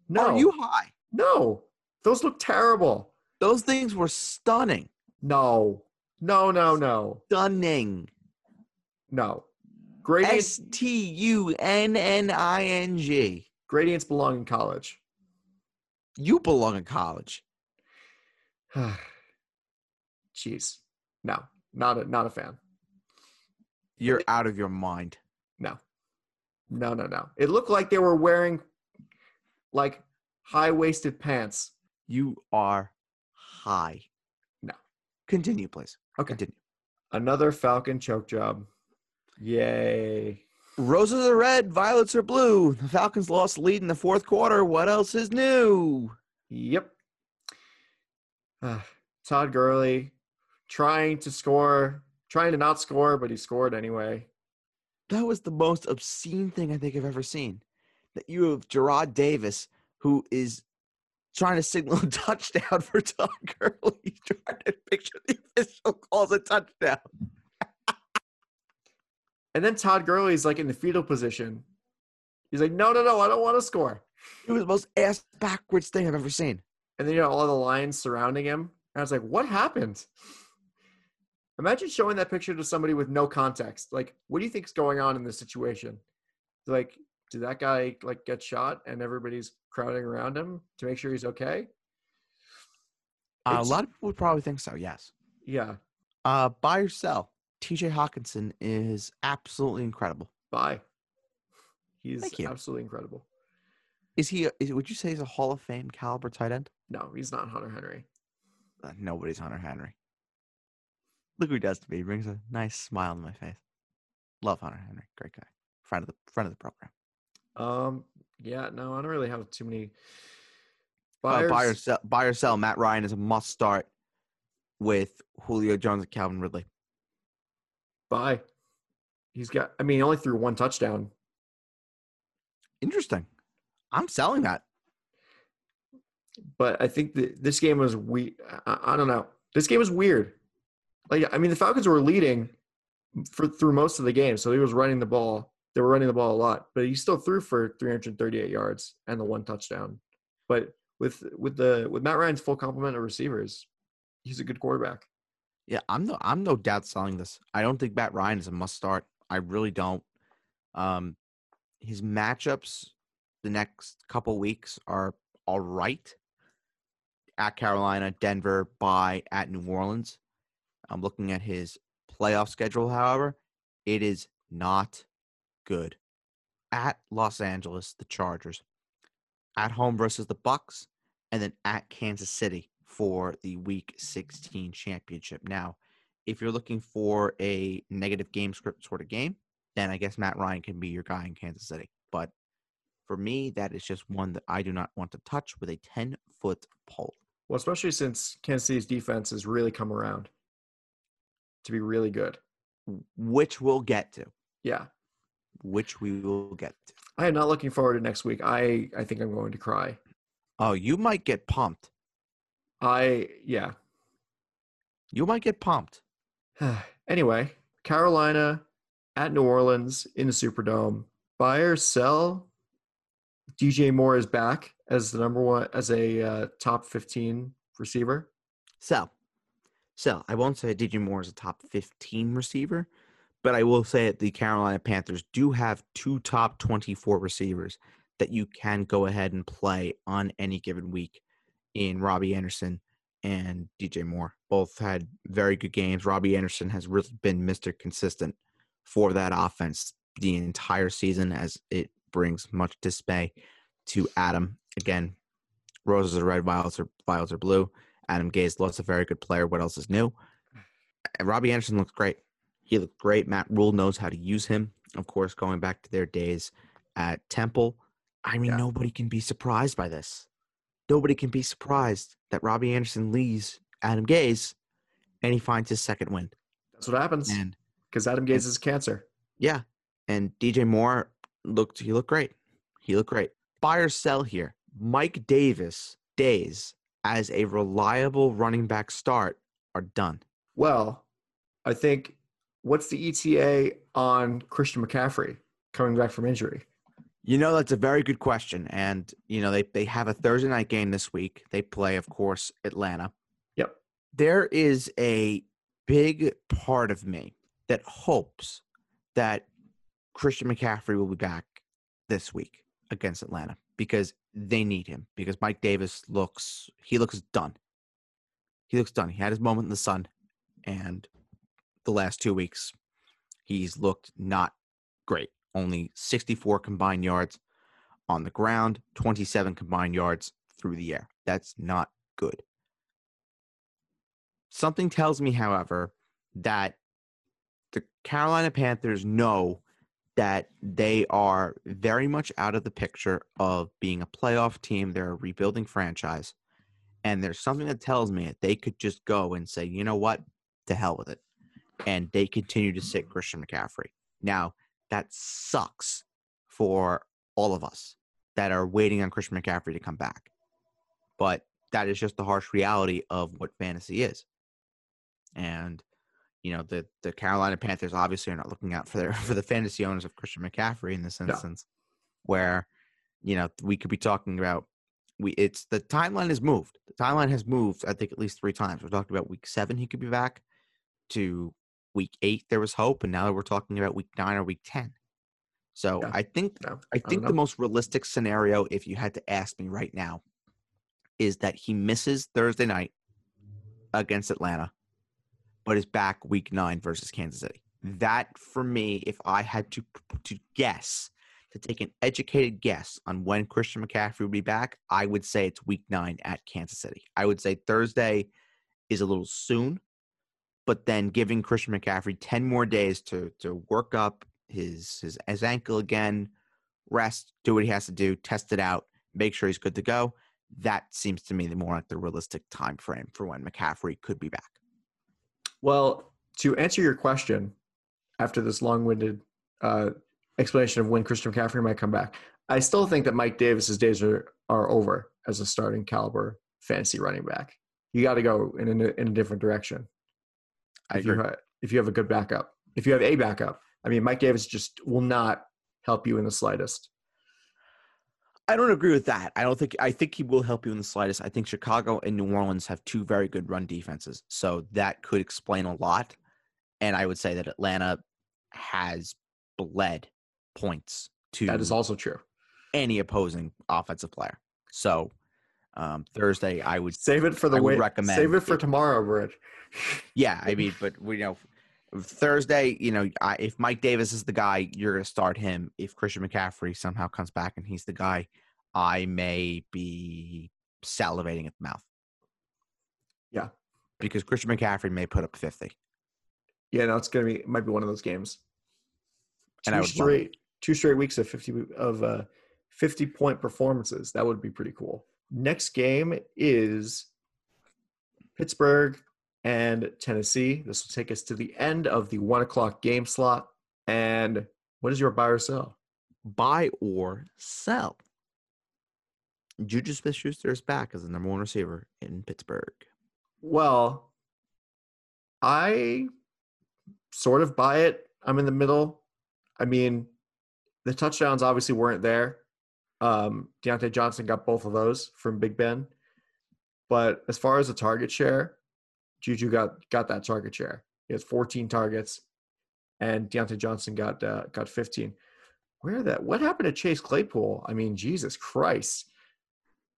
No. Are you high? No. Those look terrible. Those things were stunning. No. No, no, no. Stunning. No. Gradient. S T U N N I N G. Gradients belong in college. You belong in college. [sighs] Jeez. No, not a not a fan. You're out of your mind. No. No, no, no. It looked like they were wearing like high waisted pants. You are high. No. Continue, please. Okay. Continue. Another Falcon choke job. Yay. Roses are red, violets are blue. The Falcons lost lead in the fourth quarter. What else is new? Yep. Ah, [sighs] Todd Gurley trying to score, trying to not score, but he scored anyway. That was the most obscene thing I think I've ever seen. That you have Jarrad Davis, who is trying to signal a [laughs] touchdown for Todd Gurley, [laughs] trying to picture the official calls a touchdown. [laughs] And then Todd Gurley's like in the fetal position. He's like, no, no, no, I don't want to score. It was the most ass backwards thing I've ever seen. And then you know all the lions surrounding him. And I was like, what happened? Imagine showing that picture to somebody with no context. Like, what do you think is going on in this situation? Like, did that guy like get shot and everybody's crowding around him to make sure he's okay? Uh, a lot of people would probably think so, yes. Yeah. Uh, buy or sell. TJ Hockenson is absolutely incredible. Bye. He's absolutely incredible. Is he, is, would you say he's a Hall of Fame caliber tight end? No, he's not Hunter Henry. Uh, nobody's Hunter Henry. Look what he does to me. He brings a nice smile on my face. Love Hunter Henry. Great guy. Friend of the friend of the program. Um, yeah, no, I don't really have too many Uh, buy or sell. Buy or sell. Matt Ryan is a must start with Julio Jones and Calvin Ridley. Buy. He's got. I mean, he only threw one touchdown. Interesting. I'm selling that. but I think that this game was we. I, I don't know. This game was weird. Like I mean, the Falcons were leading for through most of the game, so he was running the ball. They were running the ball a lot, but he still threw for 338 yards and the one touchdown. But with with the with Matt Ryan's full complement of receivers, he's a good quarterback. Yeah, I'm no I'm no doubt selling this. I don't think Matt Ryan is a must start. I really don't. Um his matchups the next couple weeks are all right. At Carolina, Denver, by at New Orleans. I'm looking at his playoff schedule, however, it is not good. At Los Angeles, the Chargers. At home versus the Bucs, and then at Kansas City for the Week 16 championship. Now, if you're looking for a negative game script sort of game, then I guess Matt Ryan can be your guy in Kansas City. But for me, that is just one that I do not want to touch with a 10 foot pole. Well, especially since Kansas City's defense has really come around to be really good. which we'll get to. Yeah, Which we will get to. I am not looking forward to next week. I I think I'm going to cry. Oh, you might get pumped. I yeah. You might get pumped. [sighs] anyway, Carolina at New Orleans in the Superdome. Buy or sell? DJ Moore is back as the number one as a uh, top 15 receiver. So, so I won't say DJ Moore is a top 15 receiver, but I will say that the Carolina Panthers do have two top 24 receivers that you can go ahead and play on any given week in Robbie Anderson and DJ Moore. Both had very good games. Robbie Anderson has really been Mr. Consistent for that offense the entire season as it brings much dismay to Adam. Again, roses are red, violets are violets are blue. Adam Gase, lots of very good player. What else is new? And Robbie Anderson looks great. He looked great. Matt Rhule knows how to use him. Of course, going back to their days at Temple. I mean, Yeah. nobody can be surprised by this. Nobody can be surprised that Robbie Anderson leaves Adam Gase and he finds his second win. That's what happens And because Adam Gase is cancer. yeah, and DJ Moore looked he looked great. He looked great. Buy or sell here. Mike Davis days as a reliable running back start are done. Well, I think what's the ETA on Christian McCaffrey coming back from injury? You know, that's a very good question. And, you know, they, they have a Thursday night game this week. They play, of course, Atlanta. Yep. There is a big part of me that hopes that Christian McCaffrey will be back this week. against Atlanta because they need him because Mike Davis looks he looks done. He looks done. He had his moment in the sun and the last 2 weeks he's looked not great. Only 64 combined yards on the ground, 27 combined yards through the air. That's not good. Something tells me, however, that the Carolina Panthers know that they are very much out of the picture of being a playoff team. They're a rebuilding franchise. And there's something that tells me that they could just go and say, you know what? To hell with it. And they continue to sit Christian McCaffrey. Now, that sucks for all of us that are waiting on Christian McCaffrey to come back. But that is just the harsh reality of what fantasy is. And you know the the Carolina Panthers obviously are not looking out for their [laughs] for the fantasy owners of Christian McCaffrey in this instance, no. where you know we could be talking about we it's the timeline has moved. The timeline has moved. I think at least three times. We're talking about week seven he could be back to week eight. There was hope, and now we're talking about week nine or week ten. So. I think no, I think I the most realistic scenario, if you had to ask me right now, is that he misses Thursday night against Atlanta but is back week nine versus Kansas City. That for me, if I had to to guess, to take an educated guess on when Christian McCaffrey would be back, I would say it's week nine at Kansas City. I would say Thursday is a little soon, but then giving Christian McCaffrey 10 more days to to work up his his, his ankle again, rest, do what he has to do, test it out, make sure he's good to go. That seems to me the more like the realistic time frame for when McCaffrey could be back. Well, to answer your question, after this long-winded uh, explanation of when Christian McCaffrey might come back, I still think that Mike Davis's days are are over as a starting caliber fantasy running back. You got to go in a, in a different direction. I if agree. you if you have a good backup, if you have a backup, I mean, Mike Davis just will not help you in the slightest. I don't agree with that. I don't think I think he will help you in the slightest. I think Chicago and New Orleans have two very good run defenses, so that could explain a lot. And I would say that Atlanta has bled points to that is also true. Any opposing offensive player. So um, Thursday, I would save it for the I way. Recommend save it for it, tomorrow, Bridge. yeah, I [laughs] mean, but we you know Thursday, you know, I, if Mike Davis is the guy, you're going to start him. If Christian McCaffrey somehow comes back and he's the guy, I may be salivating at the mouth. Yeah. Because Christian McCaffrey may put up 50. Yeah, no, it's going to be, it might be one of those games. Two and I would straight, two straight weeks of 50, of uh, 50 point performances. That would be pretty cool. Next game is Pittsburgh and Tennessee. This will take us to the end of the one o'clock game slot. And what is your buy or sell? Buy or sell. Juju Smith Schuster is back as the number one receiver in Pittsburgh. Well, I sort of buy it. I'm in the middle. I mean, the touchdowns obviously weren't there. Um, Diontae Johnson got both of those from Big Ben. But as far as the target share, Juju got got that target share. He has 14 targets, and Diontae Johnson got uh, got 15. Where that? What happened to Chase Claypool? I mean, Jesus Christ!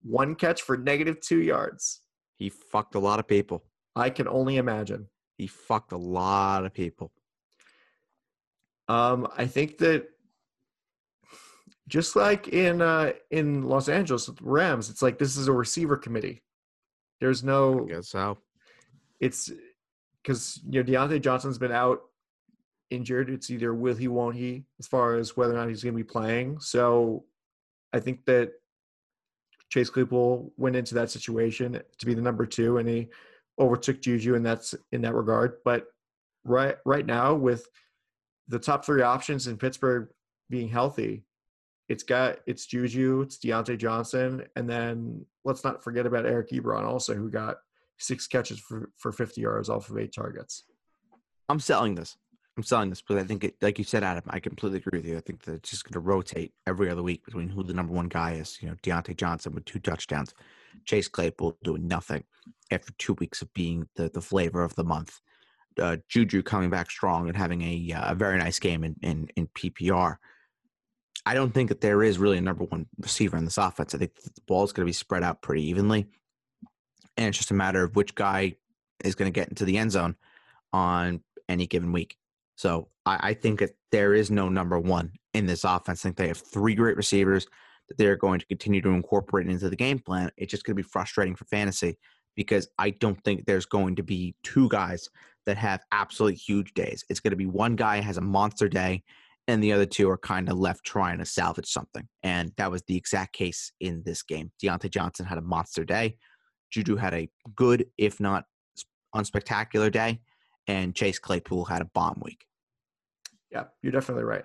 One catch for negative two yards. He fucked a lot of people. I can only imagine. He fucked a lot of people. Um, I think that just like in uh, in Los Angeles with Rams, it's like this is a receiver committee. There's no. I guess so it's because you know Diontae Johnson's been out injured. It's either will he, won't he, as far as whether or not he's going to be playing. So I think that Chase Claypool went into that situation to be the number two, and he overtook Juju, and that's in that regard. But right right now, with the top three options in Pittsburgh being healthy, it's got it's Juju, it's Diontae Johnson, and then let's not forget about Eric Ebron also, who got six catches for, for 50 yards off of eight targets. I'm selling this. I'm selling this because I think, it, like you said, Adam, I completely agree with you. I think that it's just going to rotate every other week between who the number one guy is. You know, Diontae Johnson with two touchdowns, Chase Claypool doing nothing after two weeks of being the, the flavor of the month. Uh, Juju coming back strong and having a, uh, a very nice game in, in, in PPR. I don't think that there is really a number one receiver in this offense. I think the ball is going to be spread out pretty evenly, and it's just a matter of which guy is going to get into the end zone on any given week. So I, I think that there is no number one in this offense. I think they have three great receivers that they're going to continue to incorporate into the game plan. It's just going to be frustrating for fantasy because I don't think there's going to be two guys that have absolutely huge days. It's going to be one guy has a monster day and the other two are kind of left trying to salvage something. And that was the exact case in this game. Diontae Johnson had a monster day. Juju had a good, if not unspectacular day. And Chase Claypool had a bomb week. Yeah, you're definitely right.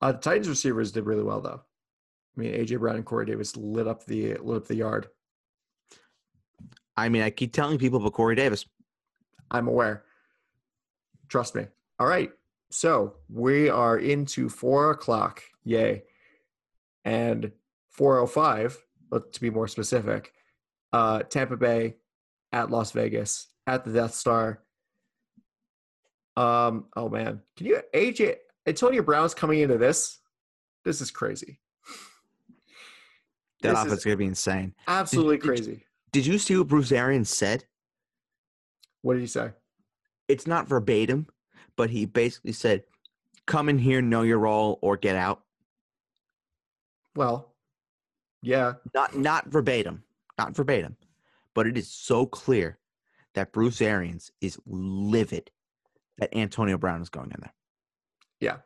Uh, the Titans receivers did really well, though. I mean, AJ Brown and Corey Davis lit up the lit up the yard. I mean, I keep telling people about Corey Davis. I'm aware. Trust me. All right. So we are into four o'clock. Yay. And 405, but to be more specific, uh, Tampa Bay at Las Vegas at the Death Star. Um, oh man. Can you AJ Antonio Brown's coming into this? This is crazy. That offense is gonna be insane. Absolutely did, crazy. Did you, did you see what Bruce Arians said? What did he say? It's not verbatim, but he basically said, "Come in here, know your role, or get out." Well, yeah, not not verbatim, not verbatim, but it is so clear that Bruce Arians is livid that Antonio Brown is going in there. Yeah,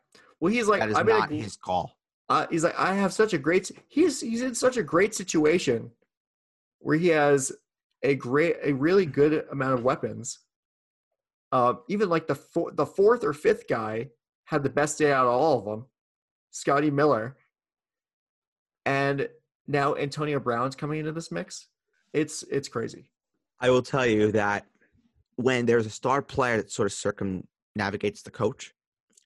well, he's like, that is I mean, not his call. Uh, he's like, I have such a great. He's he's in such a great situation where he has a great, a really good amount of weapons uh, even like the four, the fourth or fifth guy had the best day out of all of them, Scotty Miller, and now Antonio Brown's coming into this mix. It's it's crazy. I will tell you that when there's a star player that sort of circumnavigates the coach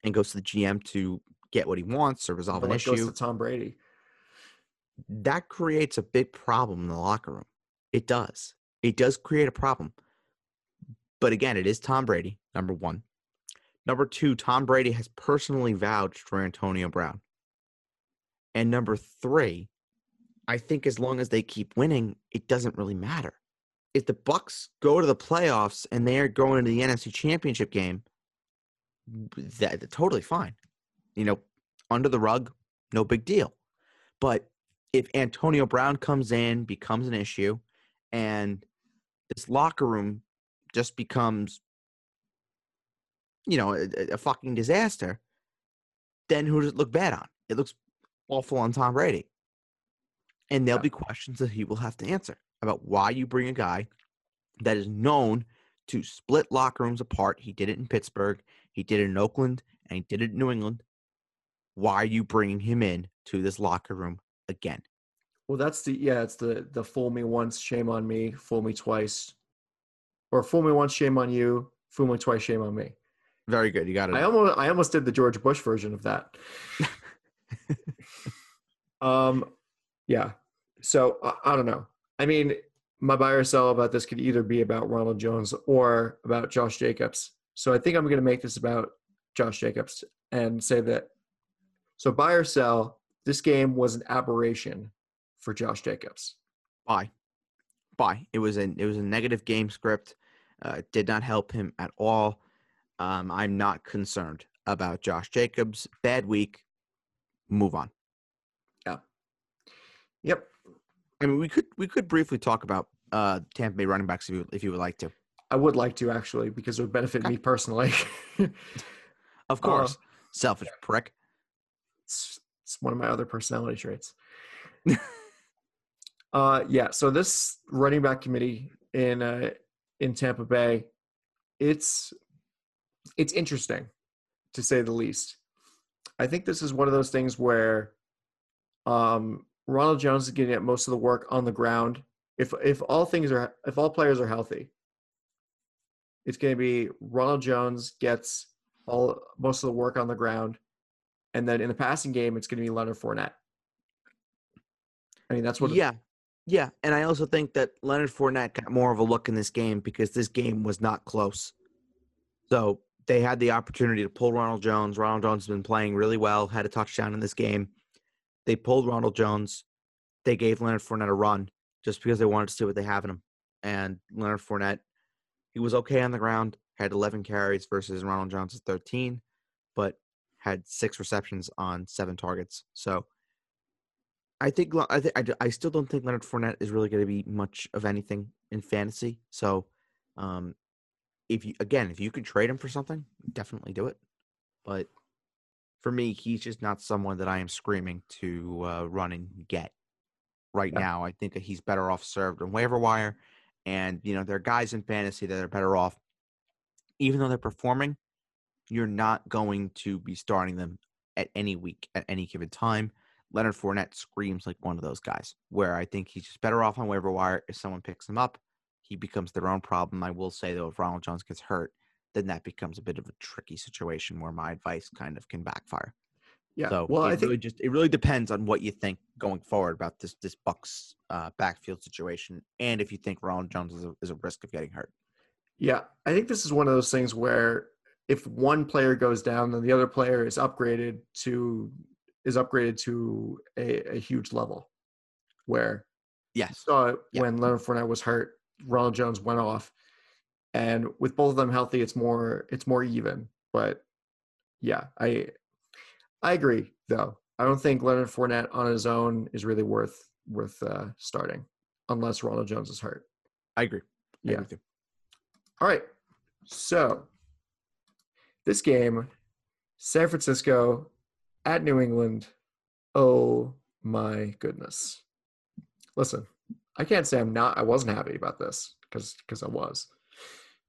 and goes to the GM to get what he wants or resolve an issue, goes to Tom Brady. That creates a big problem in the locker room. It does. It does create a problem but again, it is Tom Brady, number one. Number two, Tom Brady has personally vouched for Antonio Brown. And number three, I think as long as they keep winning, it doesn't really matter. If the Bucs go to the playoffs and they are going into the NFC Championship game, that, that's totally fine. You know, under the rug, no big deal. But if Antonio Brown comes in, becomes an issue, and this locker room just becomes, you know, a, a fucking disaster, then who does it look bad on? It looks awful on Tom Brady. And there'll be questions that he will have to answer about why you bring a guy that is known to split locker rooms apart. He did it in Pittsburgh, he did it in Oakland, and he did it in New England. Why are you bringing him in to this locker room again? Well, that's the yeah, it's the the fool me once, shame on me, fool me twice, or fool me once, shame on you. Fool me twice, shame on me. Very good. You got it. I almost I almost did the George Bush version of that. [laughs] um, yeah. So I, I don't know. I mean, my buy or sell about this could either be about Ronald Jones or about Josh Jacobs. So I think I'm going to make this about Josh Jacobs and say that. So buy or sell. This game was an aberration for Josh Jacobs. Buy buy. It was a it was a negative game script. Uh, did not help him at all. Um, I'm not concerned about Josh Jacobs. Bad week. Move on. Yeah. Yep. I mean, we could we could briefly talk about uh, Tampa Bay running backs if you if you would like to. I would like to actually because it would benefit okay. me personally. [laughs] of course, uh, selfish prick. It's, it's one of my other personality traits. [laughs] Uh, yeah. So this running back committee in uh, in Tampa Bay, it's it's interesting to say the least. I think this is one of those things where um, Ronald Jones is getting at most of the work on the ground. If if all things are if all players are healthy, it's going to be Ronald Jones gets all most of the work on the ground, and then in the passing game, it's going to be Leonard Fournette. I mean, that's what. Yeah, yeah, and I also think that Leonard Fournette got more of a look in this game because this game was not close. So they had the opportunity to pull Ronald Jones. Ronald Jones has been playing really well, had a touchdown in this game. They pulled Ronald Jones. They gave Leonard Fournette a run just because they wanted to see what they have in him. And Leonard Fournette, he was okay on the ground, had 11 carries versus Ronald Jones' 13, but had six receptions on seven targets. So I think I think I, still don't think Leonard Fournette is really going to be much of anything in fantasy. So um, if you again, if you could trade him for something, definitely do it. But for me, he's just not someone that I am screaming to uh, run and get right Yeah. now. I think that he's better off served on waiver wire, and you know there are guys in fantasy that are better off, even though they're performing. You're not going to be starting them at any week at any given time. Leonard Fournette screams like one of those guys, where I think he's just better off on waiver wire. If someone picks him up, he becomes their own problem. I will say though, if Ronald Jones gets hurt, then that becomes a bit of a tricky situation where my advice kind of can backfire. Yeah. So well, it I think really just it really depends on what you think going forward about this this Bucs uh, backfield situation, and if you think Ronald Jones is a, is a risk of getting hurt. Yeah, I think this is one of those things where if one player goes down, then the other player is upgraded to is upgraded to a, a huge level. Where Yes. saw it Yeah. when Leonard Fournette was hurt, Ronald Jones went off, and with both of them healthy, it's more it's more even. But yeah, I I agree though. I don't think Leonard Fournette on his own is really worth worth uh, starting unless Ronald Jones is hurt. I agree. I Yeah. agree with you. All right. So this game, San Francisco at New England. Oh my goodness. Listen, I can't say I'm not I wasn't happy about this because because I was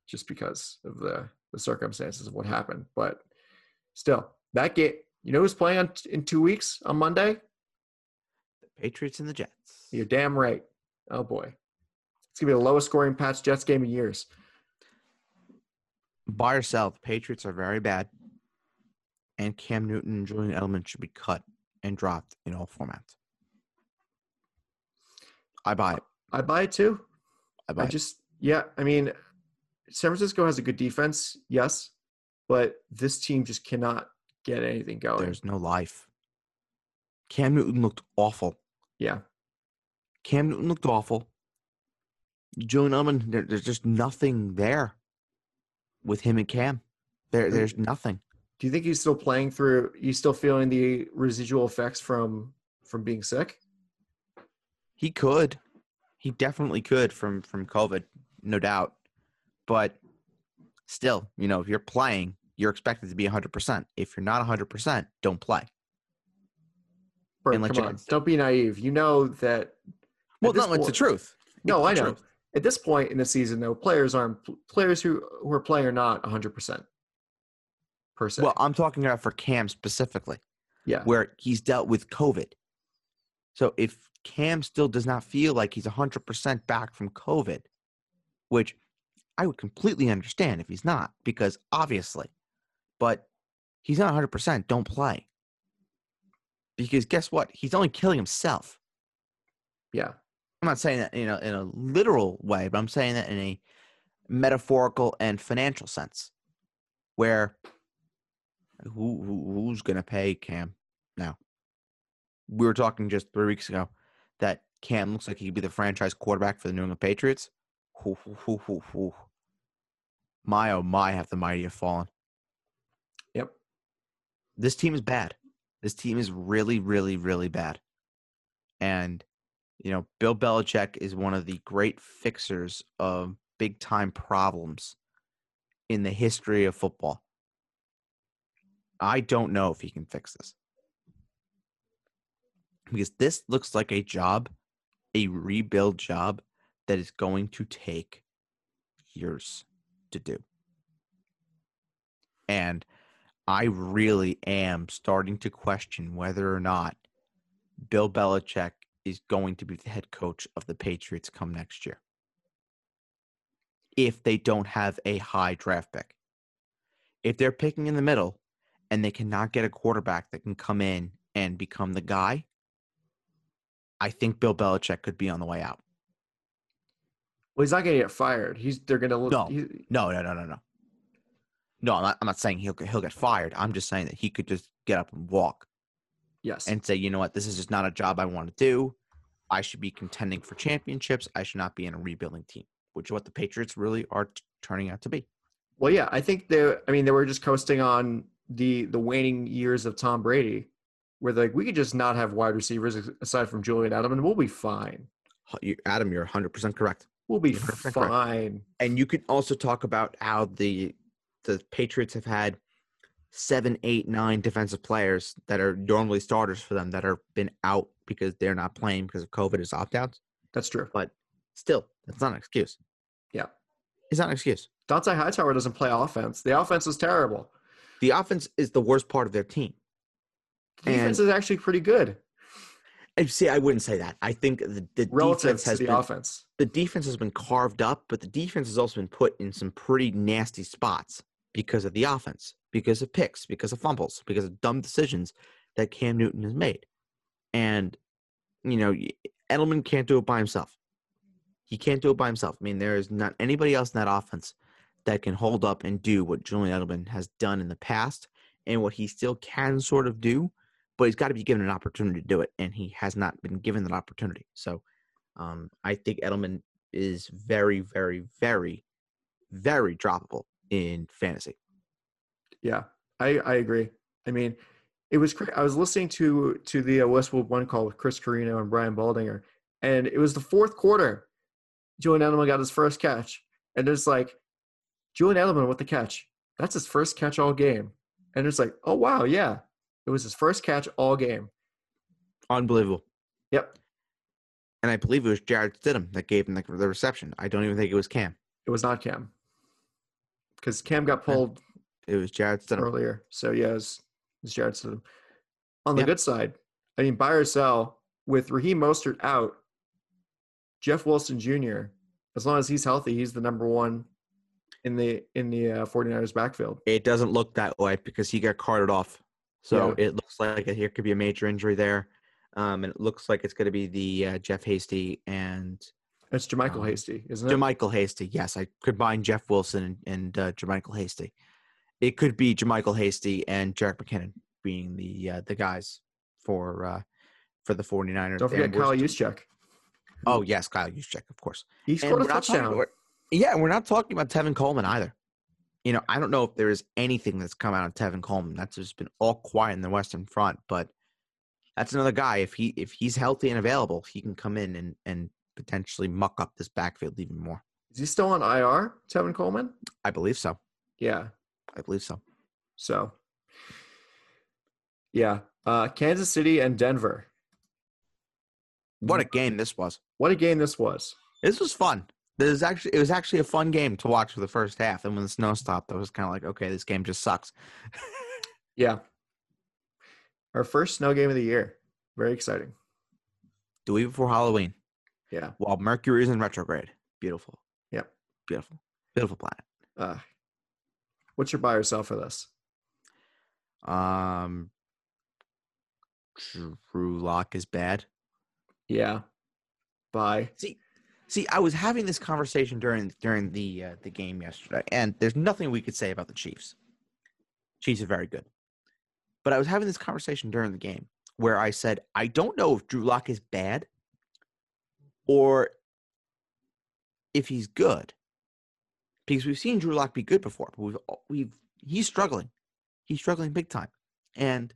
just because of the the circumstances of what happened. But still, that game, you know who's playing on, in two weeks on Monday? The Patriots and the Jets. You're damn right. Oh boy. It's gonna be the lowest scoring Pats Jets game in years. Buy or sell. The Patriots are very bad, and Cam Newton and Julian Edelman should be cut and dropped in all formats. I buy it. I buy it too. I buy I it. just, yeah, I mean, San Francisco has a good defense, yes, but this team just cannot get anything going. There's no life. Cam Newton looked awful. yeah, Cam Newton looked awful. Julian Edelman, there, there's just nothing there with him and Cam. There, there's nothing. do you think he's still playing through? He's still feeling the residual effects from from being sick? He could. He definitely could from from COVID, no doubt. But still, you know, if you're playing, you're expected to be 100%. If you're not 100%, don't play. Bert, come on, don't be naive. You know that. Well, no, it's the truth. No, I know. truth. At this point in the season, though, players aren't players who who are playing are not 100 percent per se. Well, I'm talking about for Cam specifically, yeah, where he's dealt with COVID. So if Cam still does not feel like he's 100% back from COVID, which I would completely understand if he's not, because obviously, but he's not 100%, don't play. Because guess what? He's only killing himself. yeah, I'm not saying that in a, in a literal way, but I'm saying that in a metaphorical and financial sense, where who, who who's going to pay Cam now? We were talking just three weeks ago that Cam looks like he could be the franchise quarterback for the New England Patriots. Hoo, hoo, hoo. My oh my, have the mighty have fallen. yep. This team is bad. This team is really, really, really bad. And, you know, Bill Belichick is one of the great fixers of big time problems in the history of football. I don't know if he can fix this. Because this looks like a job, a rebuild job that is going to take years to do. And I really am starting to question whether or not Bill Belichick is going to be the head coach of the Patriots come next year. If they don't have a high draft pick. If they're picking in the middle and they cannot get a quarterback that can come in and become the guy, I think Bill Belichick could be on the way out. Well, he's not going to get fired. He's they're going to look. No. he- No, no, no, no, no. No, I'm not, I'm not saying he'll get- he'll get fired. I'm just saying that he could just get up and walk. Yes. and say, you know what, this is just not a job I want to do. I should be contending for championships. I should not be in a rebuilding team, which is what the Patriots really are t- turning out to be. well, yeah, I think they. I mean, they were just coasting on the the waning years of Tom Brady, where they're like we could just not have wide receivers aside from Julian Edelman, And we'll be fine. Adam, you're 100% correct. We'll be You're 100% correct. fine. And you could also talk about how the the Patriots have had seven, eight, nine defensive players that are normally starters for them that are been out because they're not playing because of COVID as opt outs. That's true. But still, that's not an excuse. Yeah. It's not an excuse. Dont'a Hightower doesn't play offense. The offense is terrible. The offense is the worst part of their team. The defense And- is actually pretty good I see. I wouldn't say that. I think the, the defense has the been offense. the defense has been carved up, but the defense has also been put in some pretty nasty spots because of the offense, because of picks, because of fumbles, because of dumb decisions that Cam Newton has made. And you know, Edelman can't do it by himself. He can't do it by himself. I mean, there is not anybody else in that offense that can hold up and do what Julian Edelman has done in the past and what he still can sort of do, but he's got to be given an opportunity to do it, and he has not been given that opportunity. So um, I think Edelman is very, very, very, very droppable in fantasy. Yeah, I, I agree. I mean, it was I was listening to to the uh, Westwood One call with Chris Carrino and Brian Baldinger, and it was the fourth quarter. Julian Edelman got his first catch, and it's like Julian Edelman with the catch. That's his first catch all game, and it's like, oh wow, yeah, it was his first catch all game. Unbelievable. Yep, And I believe it was Jarrett Stidham that gave him the, the reception. I don't even think it was Cam. it was not Cam because Cam got pulled It was Jarrett Stidham. earlier. So yeah, it's, it's Jarrett Stidham. On the Yeah. good side, I mean, buy or sell with Raheem Mostert out, Jeff Wilson Jr. As long as he's healthy, he's the number one in the in the uh, 49ers backfield. It doesn't look that way because he got carted off. So it looks like here could be a major injury there. Um, and it looks like it's going to be the uh, Jeff Hasty and It's JaMycal Um, Hasty, isn't it? JaMycal Hasty. Yes, I combined Jeff Wilson and, and uh, JaMycal Hasty. It could be JaMycal Hasty and Jerick McKinnon being the uh, the guys for uh, for the 49ers. Don't forget And Kyle Juszczyk. Oh, yes, Kyle Juszczyk, of course. He And scored a we're talking- touchdown. yeah, and we're not talking about Tevin Coleman either. You know, I don't know if there is anything that's come out of Tevin Coleman. That's just been all quiet in the Western Front, but that's another guy. If he if he's healthy and available, he can come in and and potentially muck up this backfield even more. Is he still on IR, Tevin Coleman? I believe so. Yeah. I believe so. So, yeah, uh, Kansas City and Denver. What a game this was. What a game this was. This was fun. This is actually it was actually a fun game to watch for the first half, and when the snow stopped, I was kind of like, okay, this game just sucks. [laughs] Yeah. Our first snow game of the year. Very exciting. the week before Halloween, Yeah. while Mercury is in retrograde. Beautiful. Yep. Beautiful. Beautiful planet. Uh, what's your buy or sell for this? Um, Drew Lock is bad. Yeah. Buy. See, see, I was having this conversation during during the uh, the game yesterday, and there's nothing we could say about the Chiefs. Chiefs are very good, but I was having this conversation during the game where I said I don't know if Drew Lock is bad or if he's good, because we've seen Drew Lock be good before, but we've we've he's struggling, he's struggling big time, and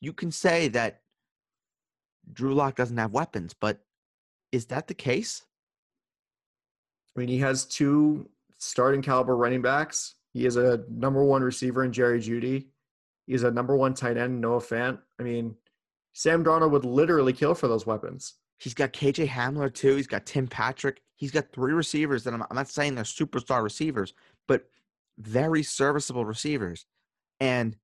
you can say that Drew Lock doesn't have weapons, but is that the case? I mean, he has two starting caliber running backs. He is a number one receiver in Jerry Jeudy. He's a number one tight end, Noah Fant. I mean, Sam Darnold would literally kill for those weapons. He's got KJ Hamler too. He's got Tim Patrick. He's got three receivers that I'm, I'm not saying they're superstar receivers, but very serviceable receivers. And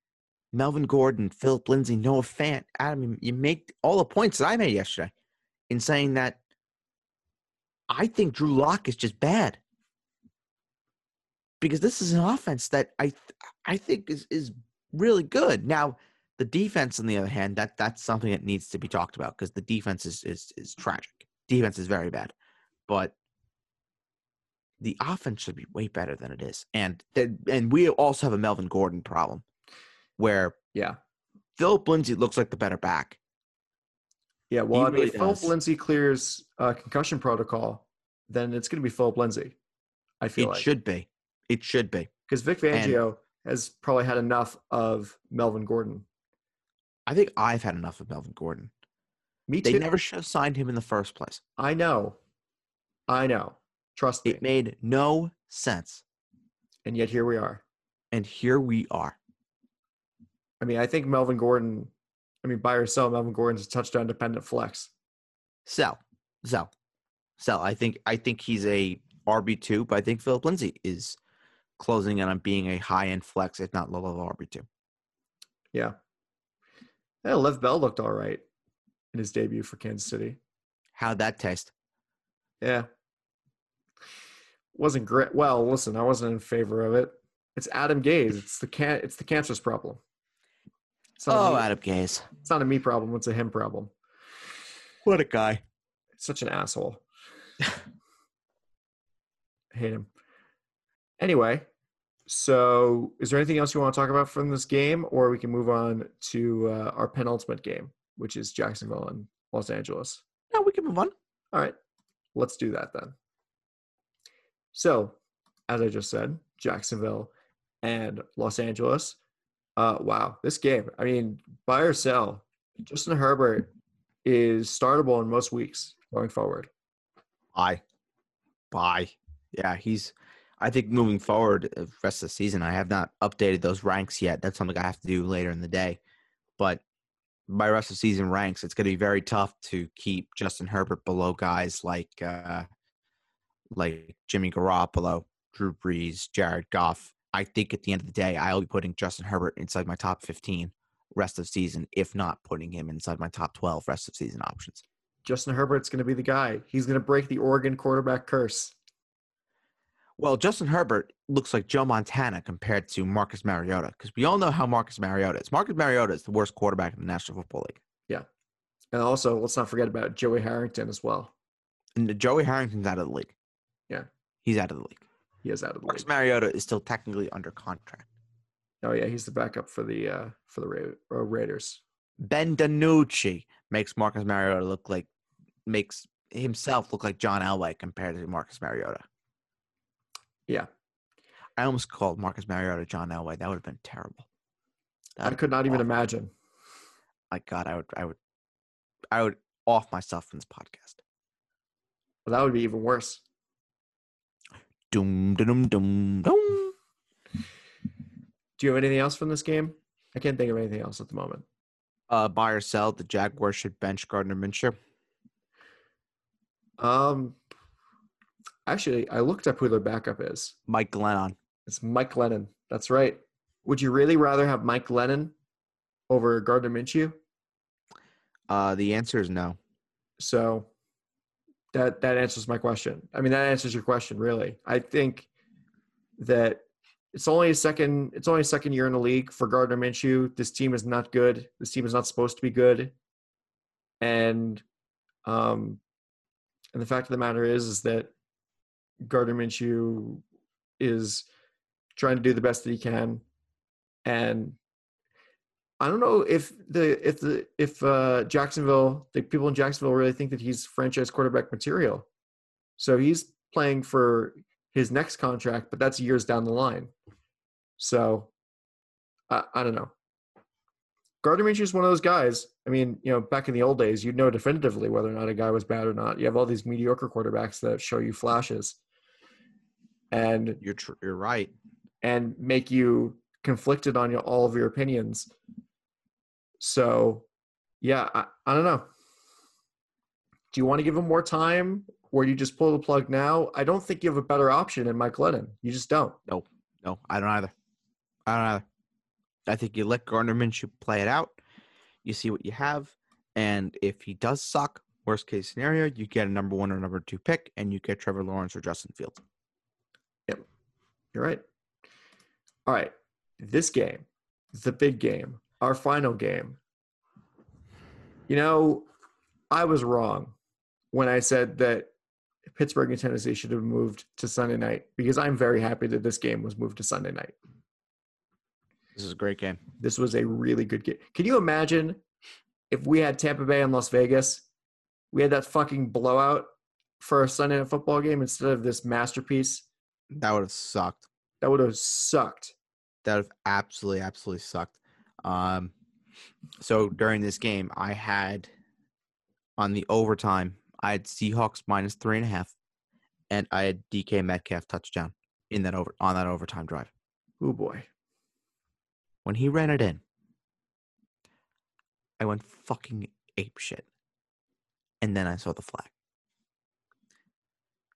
Melvin Gordon, Philip Lindsay, Noah Fant, Adam, you- you make all the points that I made yesterday in saying that I think Drew Lock is just bad. Because this is an offense that I I think is is really good. Now, the defense, on the other hand, that that's something that needs to be talked about because the defense is, is is tragic. Defense is very bad, but the offense should be way better than it is. And and we also have a Melvin Gordon problem, where Yeah. Philip Lindsay looks like the better back. Yeah, well, I mean, really if Philip. Lindsay clears uh, concussion protocol, then it's going to be Philip Lindsay. I feel It like should be. It should be. because Vic and- Fangio has probably had enough of Melvin Gordon. I think I've had enough of Melvin Gordon. Me too. They never should have signed him in the first place. I know, I know. Trust me. It made no sense. and yet here we are. And here we are. I mean, I think Melvin Gordon. I mean, buy or sell, Melvin Gordon's a touchdown dependent flex. Sell. Sell. Sell. I think I think he's a RB two, but I think Philip Lindsay is closing in on being a high end flex, if not low level RB two. Yeah. Yeah, Lev Bell looked all right in his debut for Kansas City. How'd that taste? Yeah. Wasn't great. Well, listen, I wasn't in favor of it. It's Adam Gase. It's the can. It's the cancer's problem. It's not, Oh, a me, Adam Gase. it's not a me problem. It's a him problem. What a guy. Such an asshole. [laughs] hate him. Anyway, so is there anything else you want to talk about from this game, or we can move on to uh, our penultimate game, which is Jacksonville and Los Angeles? No, we can move on. All right, let's do that then. So, as I just said, Jacksonville and Los Angeles. Uh, wow, this game. I mean, buy or sell. Justin Herbert is startable in most weeks going forward. Bye. buy. Yeah, he's. I think moving forward, uh, rest of the season, I have not updated those ranks yet. That's something I have to do later in the day. But by rest of season ranks, it's going to be very tough to keep Justin Herbert below guys like uh, like Jimmy Garoppolo, Drew Brees, Jared Goff. I think at the end of the day, I'll be putting Justin Herbert inside my top 15 rest of season, if not putting him inside my top 12 rest of season options. Justin Herbert's going to be the guy. He's going to break the Oregon quarterback curse. Well, Justin Herbert looks like Joe Montana compared to Marcus Mariota because we all know how Marcus Mariota is. Marcus Mariota is the worst quarterback in the National Football League. Yeah. And also, let's not forget about Joey Harrington as well. And Joey Harrington's out of the league. Yeah. He's out of the league. He is out of the Marcus league. Mariota is still technically under contract. Oh yeah, he's the backup for the uh, for the Ra- uh, Raiders. Ben DiNucci makes Marcus Mariota look like makes himself look like John Elway compared to Marcus Mariota. Yeah, I almost called Marcus Mariota John Elway. That would have been terrible. That I could not even imagine. My God, I would, I would, I would off myself from this podcast. Well, that would be even worse. Doom, dum, dum, dum. Do you have anything else from this game? I can't think of anything else at the moment. Uh, buy or sell. The Jaguars should bench Gardner Minshew. Um, actually, I looked up who their backup is. Mike Glennon. It's Mike Lennon. That's right. Would you really rather have Mike Lennon over Gardner Minshew? Uh, the answer is no. So that that answers my question. I mean, that answers your question, really. I think that it's only a second. It's only a second year in the league for Gardner Minshew. This team is not good. This team is not supposed to be good. And um, and the fact of the matter is, is that Gardner Minshew is trying to do the best that he can, and I don't know if the if the if uh, Jacksonville, the people in Jacksonville really think that he's franchise quarterback material. So he's playing for his next contract, but that's years down the line. So I, I don't know. Gardner Minshew is one of those guys. I mean, you know, back in the old days, you'd know definitively whether or not a guy was bad or not. You have all these mediocre quarterbacks that show you flashes, and You're tr- you're right. and make you conflicted on your, all of your opinions. So, yeah, I, I don't know. Do you want to give him more time or do you just pull the plug now? I don't think you have a better option in Mike Lennon. You just don't. No, no, I don't either. I don't either. I think you let Gardner Minshew play it out. You see what you have, and if he does suck, worst case scenario, you get a number one or number two pick, and you get Trevor Lawrence or Justin Fields. Yep. You're right. All right. This game, the big game, our final game. You know, I was wrong when I said that Pittsburgh and Tennessee should have moved to Sunday night because I'm very happy that this game was moved to Sunday night. This is a great game. This was a really good game. Can you imagine if we had Tampa Bay and Las Vegas? We had that fucking blowout for a Sunday night football game instead of this masterpiece. That would have sucked. That would have sucked. That would have absolutely, absolutely sucked. Um, so during this game, I had on the overtime, I had Seahawks minus three and a half, and I had DK Metcalf touchdown in that over on that overtime drive. Oh boy. When he ran it in, I went fucking ape shit. And then I saw the flag.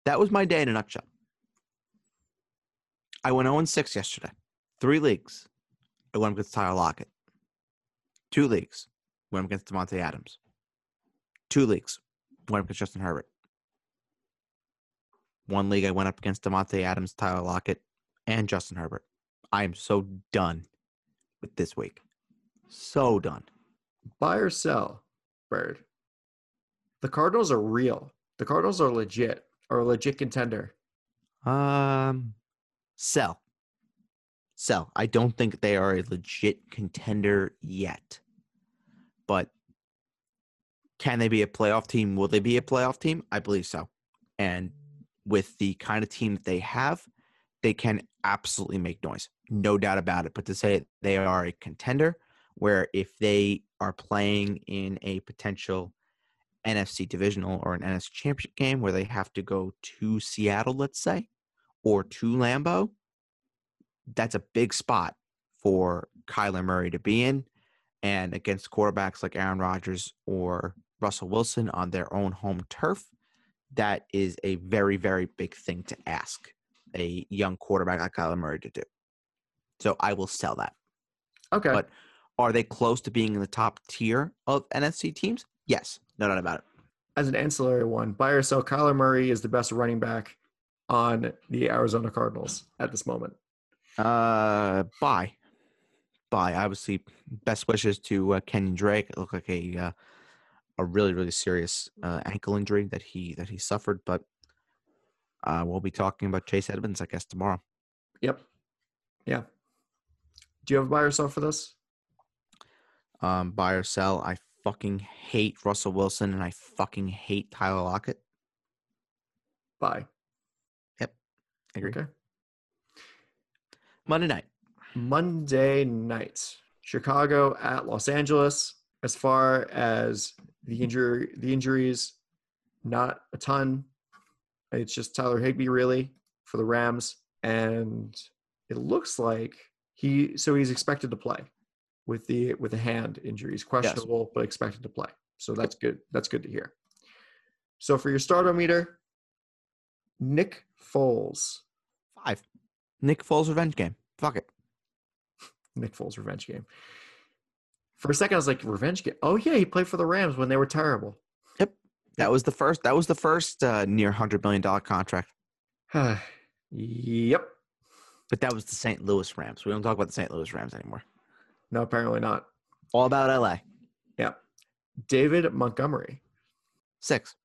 That was my day in a nutshell. I went 0 6 yesterday. Three leagues. I went with Tyler Lockett. Two leagues. Went against Davante Adams. Two leagues. Went up against Justin Herbert. One league I went up against Davante Adams, Tyler Lockett, and Justin Herbert. I am so done with this week. So done. Buy or sell, Bird. The Cardinals are real. The Cardinals are legit. Are a legit contender. Um, sell. Sell. I don't think they are a legit contender yet. But can they be a playoff team? Will they be a playoff team? I believe so. And with the kind of team that they have, they can absolutely make noise. No doubt about it. But to say they are a contender, where if they are playing in a potential NFC divisional or an NFC championship game where they have to go to Seattle, let's say, or to Lambeau, that's a big spot for Kyler Murray to be in. And against quarterbacks like Aaron Rodgers or Russell Wilson on their own home turf, that is a very, very big thing to ask a young quarterback like Kyler Murray to do. So I will sell that. Okay. But are they close to being in the top tier of NFC teams? Yes, no doubt about it. As an ancillary one, buy or sell, Kyler Murray is the best running back on the Arizona Cardinals at this moment. Uh, buy, buy. Obviously, best wishes to uh, Kenyon Drake. It looked like a uh, a really really serious uh, ankle injury that he that he suffered, but uh, we'll be talking about Chase Edmonds, I guess, tomorrow. Yep. Yeah. Do you have a buy or sell for this? Um, buy or sell. I fucking hate Russell Wilson and I fucking hate Tyler Lockett. Buy. I agree. Okay. Monday night. Monday night, Chicago at Los Angeles. As far as the injury, the injuries, not a ton. It's just Tyler Higbee really for the Rams, and it looks like he. So he's expected to play with the with the hand injuries, questionable but expected to play. So that's good. That's good to hear. So for your starter meter, Nick Foles. Five. Nick Foles revenge game. Fuck it. [laughs] Nick Foles revenge game. For a second, I was like, revenge game. Oh yeah, he played for the Rams when they were terrible. Yep, that was the first. That was the first uh, near hundred million dollar contract. [sighs] yep. But that was the St. Louis Rams. We don't talk about the St. Louis Rams anymore. No, apparently not. All about LA. Yep. David Montgomery, Six.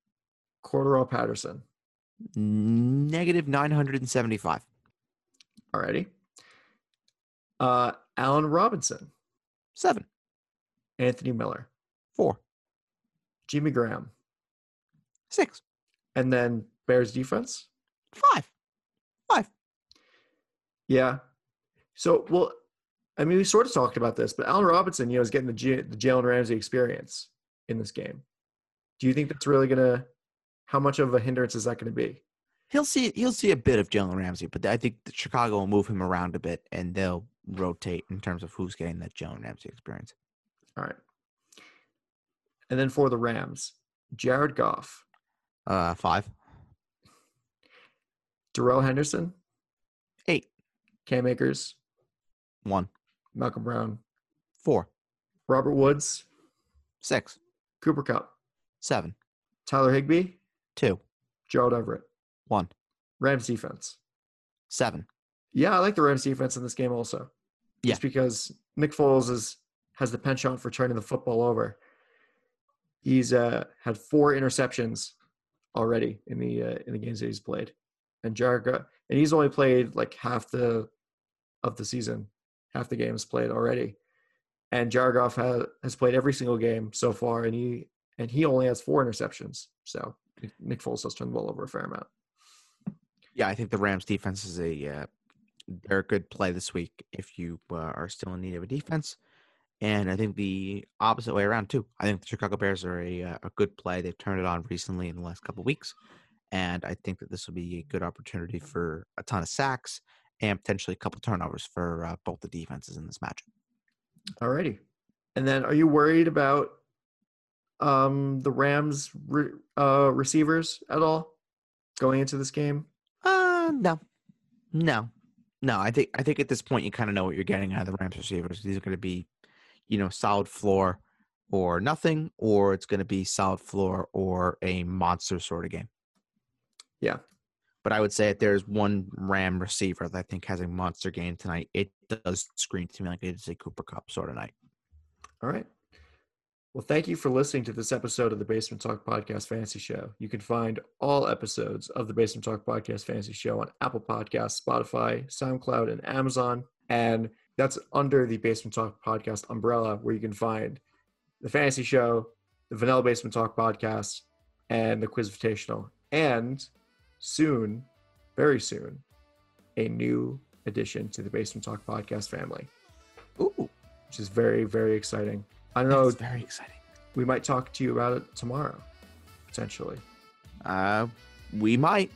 Cordarrelle Patterson. Negative nine hundred and seventy five. Alrighty. Uh, Allen Robinson, Seven. Anthony Miller, Four. Jimmy Graham, Six. and then Bears defense. Five. Five. Yeah. So, well, I mean, we sort of talked about this, but Allen Robinson, you know, is getting the, J- the Jalen Ramsey experience in this game. Do you think that's really going to, how much of a hindrance is that going to be? He'll see. He'll see a bit of Jalen Ramsey, but I think Chicago will move him around a bit, and they'll rotate in terms of who's getting that Jalen Ramsey experience. All right. And then for the Rams, Jared Goff, Uh, five. Darrell Henderson, Eight. Cam Akers, One. Malcolm Brown, Four. Robert Woods, Six. Cooper Kupp, Seven. Tyler Higbee, Two. Gerald Everett, One. Rams defense. Seven. Yeah, I like the Rams defense in this game also. Yeah. Just because Nick Foles is has the penchant for turning the football over. He's uh, had four interceptions already in the uh, in the games that he's played, and Jared and he's only played like half the of the season half the games played already. And Jared Goff has, has played every single game so far, and he and he only has four interceptions. So Nick Foles does turn the ball over a fair amount. Yeah, I think the Rams defense is a uh, good play this week if you uh, are still in need of a defense. And I think the opposite way around too. I think the Chicago Bears are a uh, a good play. They've turned it on recently in the last couple weeks, and I think that this will be a good opportunity for a ton of sacks and potentially a couple turnovers for uh, both the defenses in this matchup. Alrighty, and then are you worried about um, the Rams re- uh, receivers at all going into this game? Uh, no, no, no. I think I think at this point you kind of know what you're getting out of the Rams receivers. These are going to be, you know, solid floor or nothing, or it's going to be solid floor or a monster sort of game. Yeah. But I would say if there's one Ram receiver that I think has a monster game tonight, it does scream to me like it's a Cooper Kupp sort of night. All right. Well, thank you for listening to this episode of the Basement Talk Podcast Fantasy Show. You can find all episodes of the Basement Talk Podcast Fantasy Show on Apple Podcasts, Spotify, SoundCloud, and Amazon. And that's under the Basement Talk Podcast umbrella, where you can find the Fantasy Show, the Vanilla Basement Talk Podcast, and the Quiz Invitational. And soon, very soon, a new addition to the Basement Talk Podcast family. Ooh, which is very, very exciting. I don't know. It's very exciting. We might talk to you about it tomorrow, potentially. Uh, we might.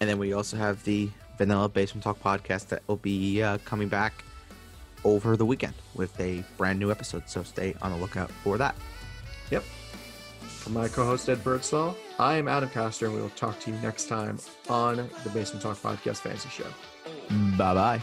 And then we also have the Vanilla Basement Talk podcast that will be uh, coming back over the weekend with a brand new episode. So stay on the lookout for that. Yep. For my co-host Ed Birdsall, I am Adam Castor, and we will talk to you next time on the Basement Talk Podcast Fantasy Show. Bye bye.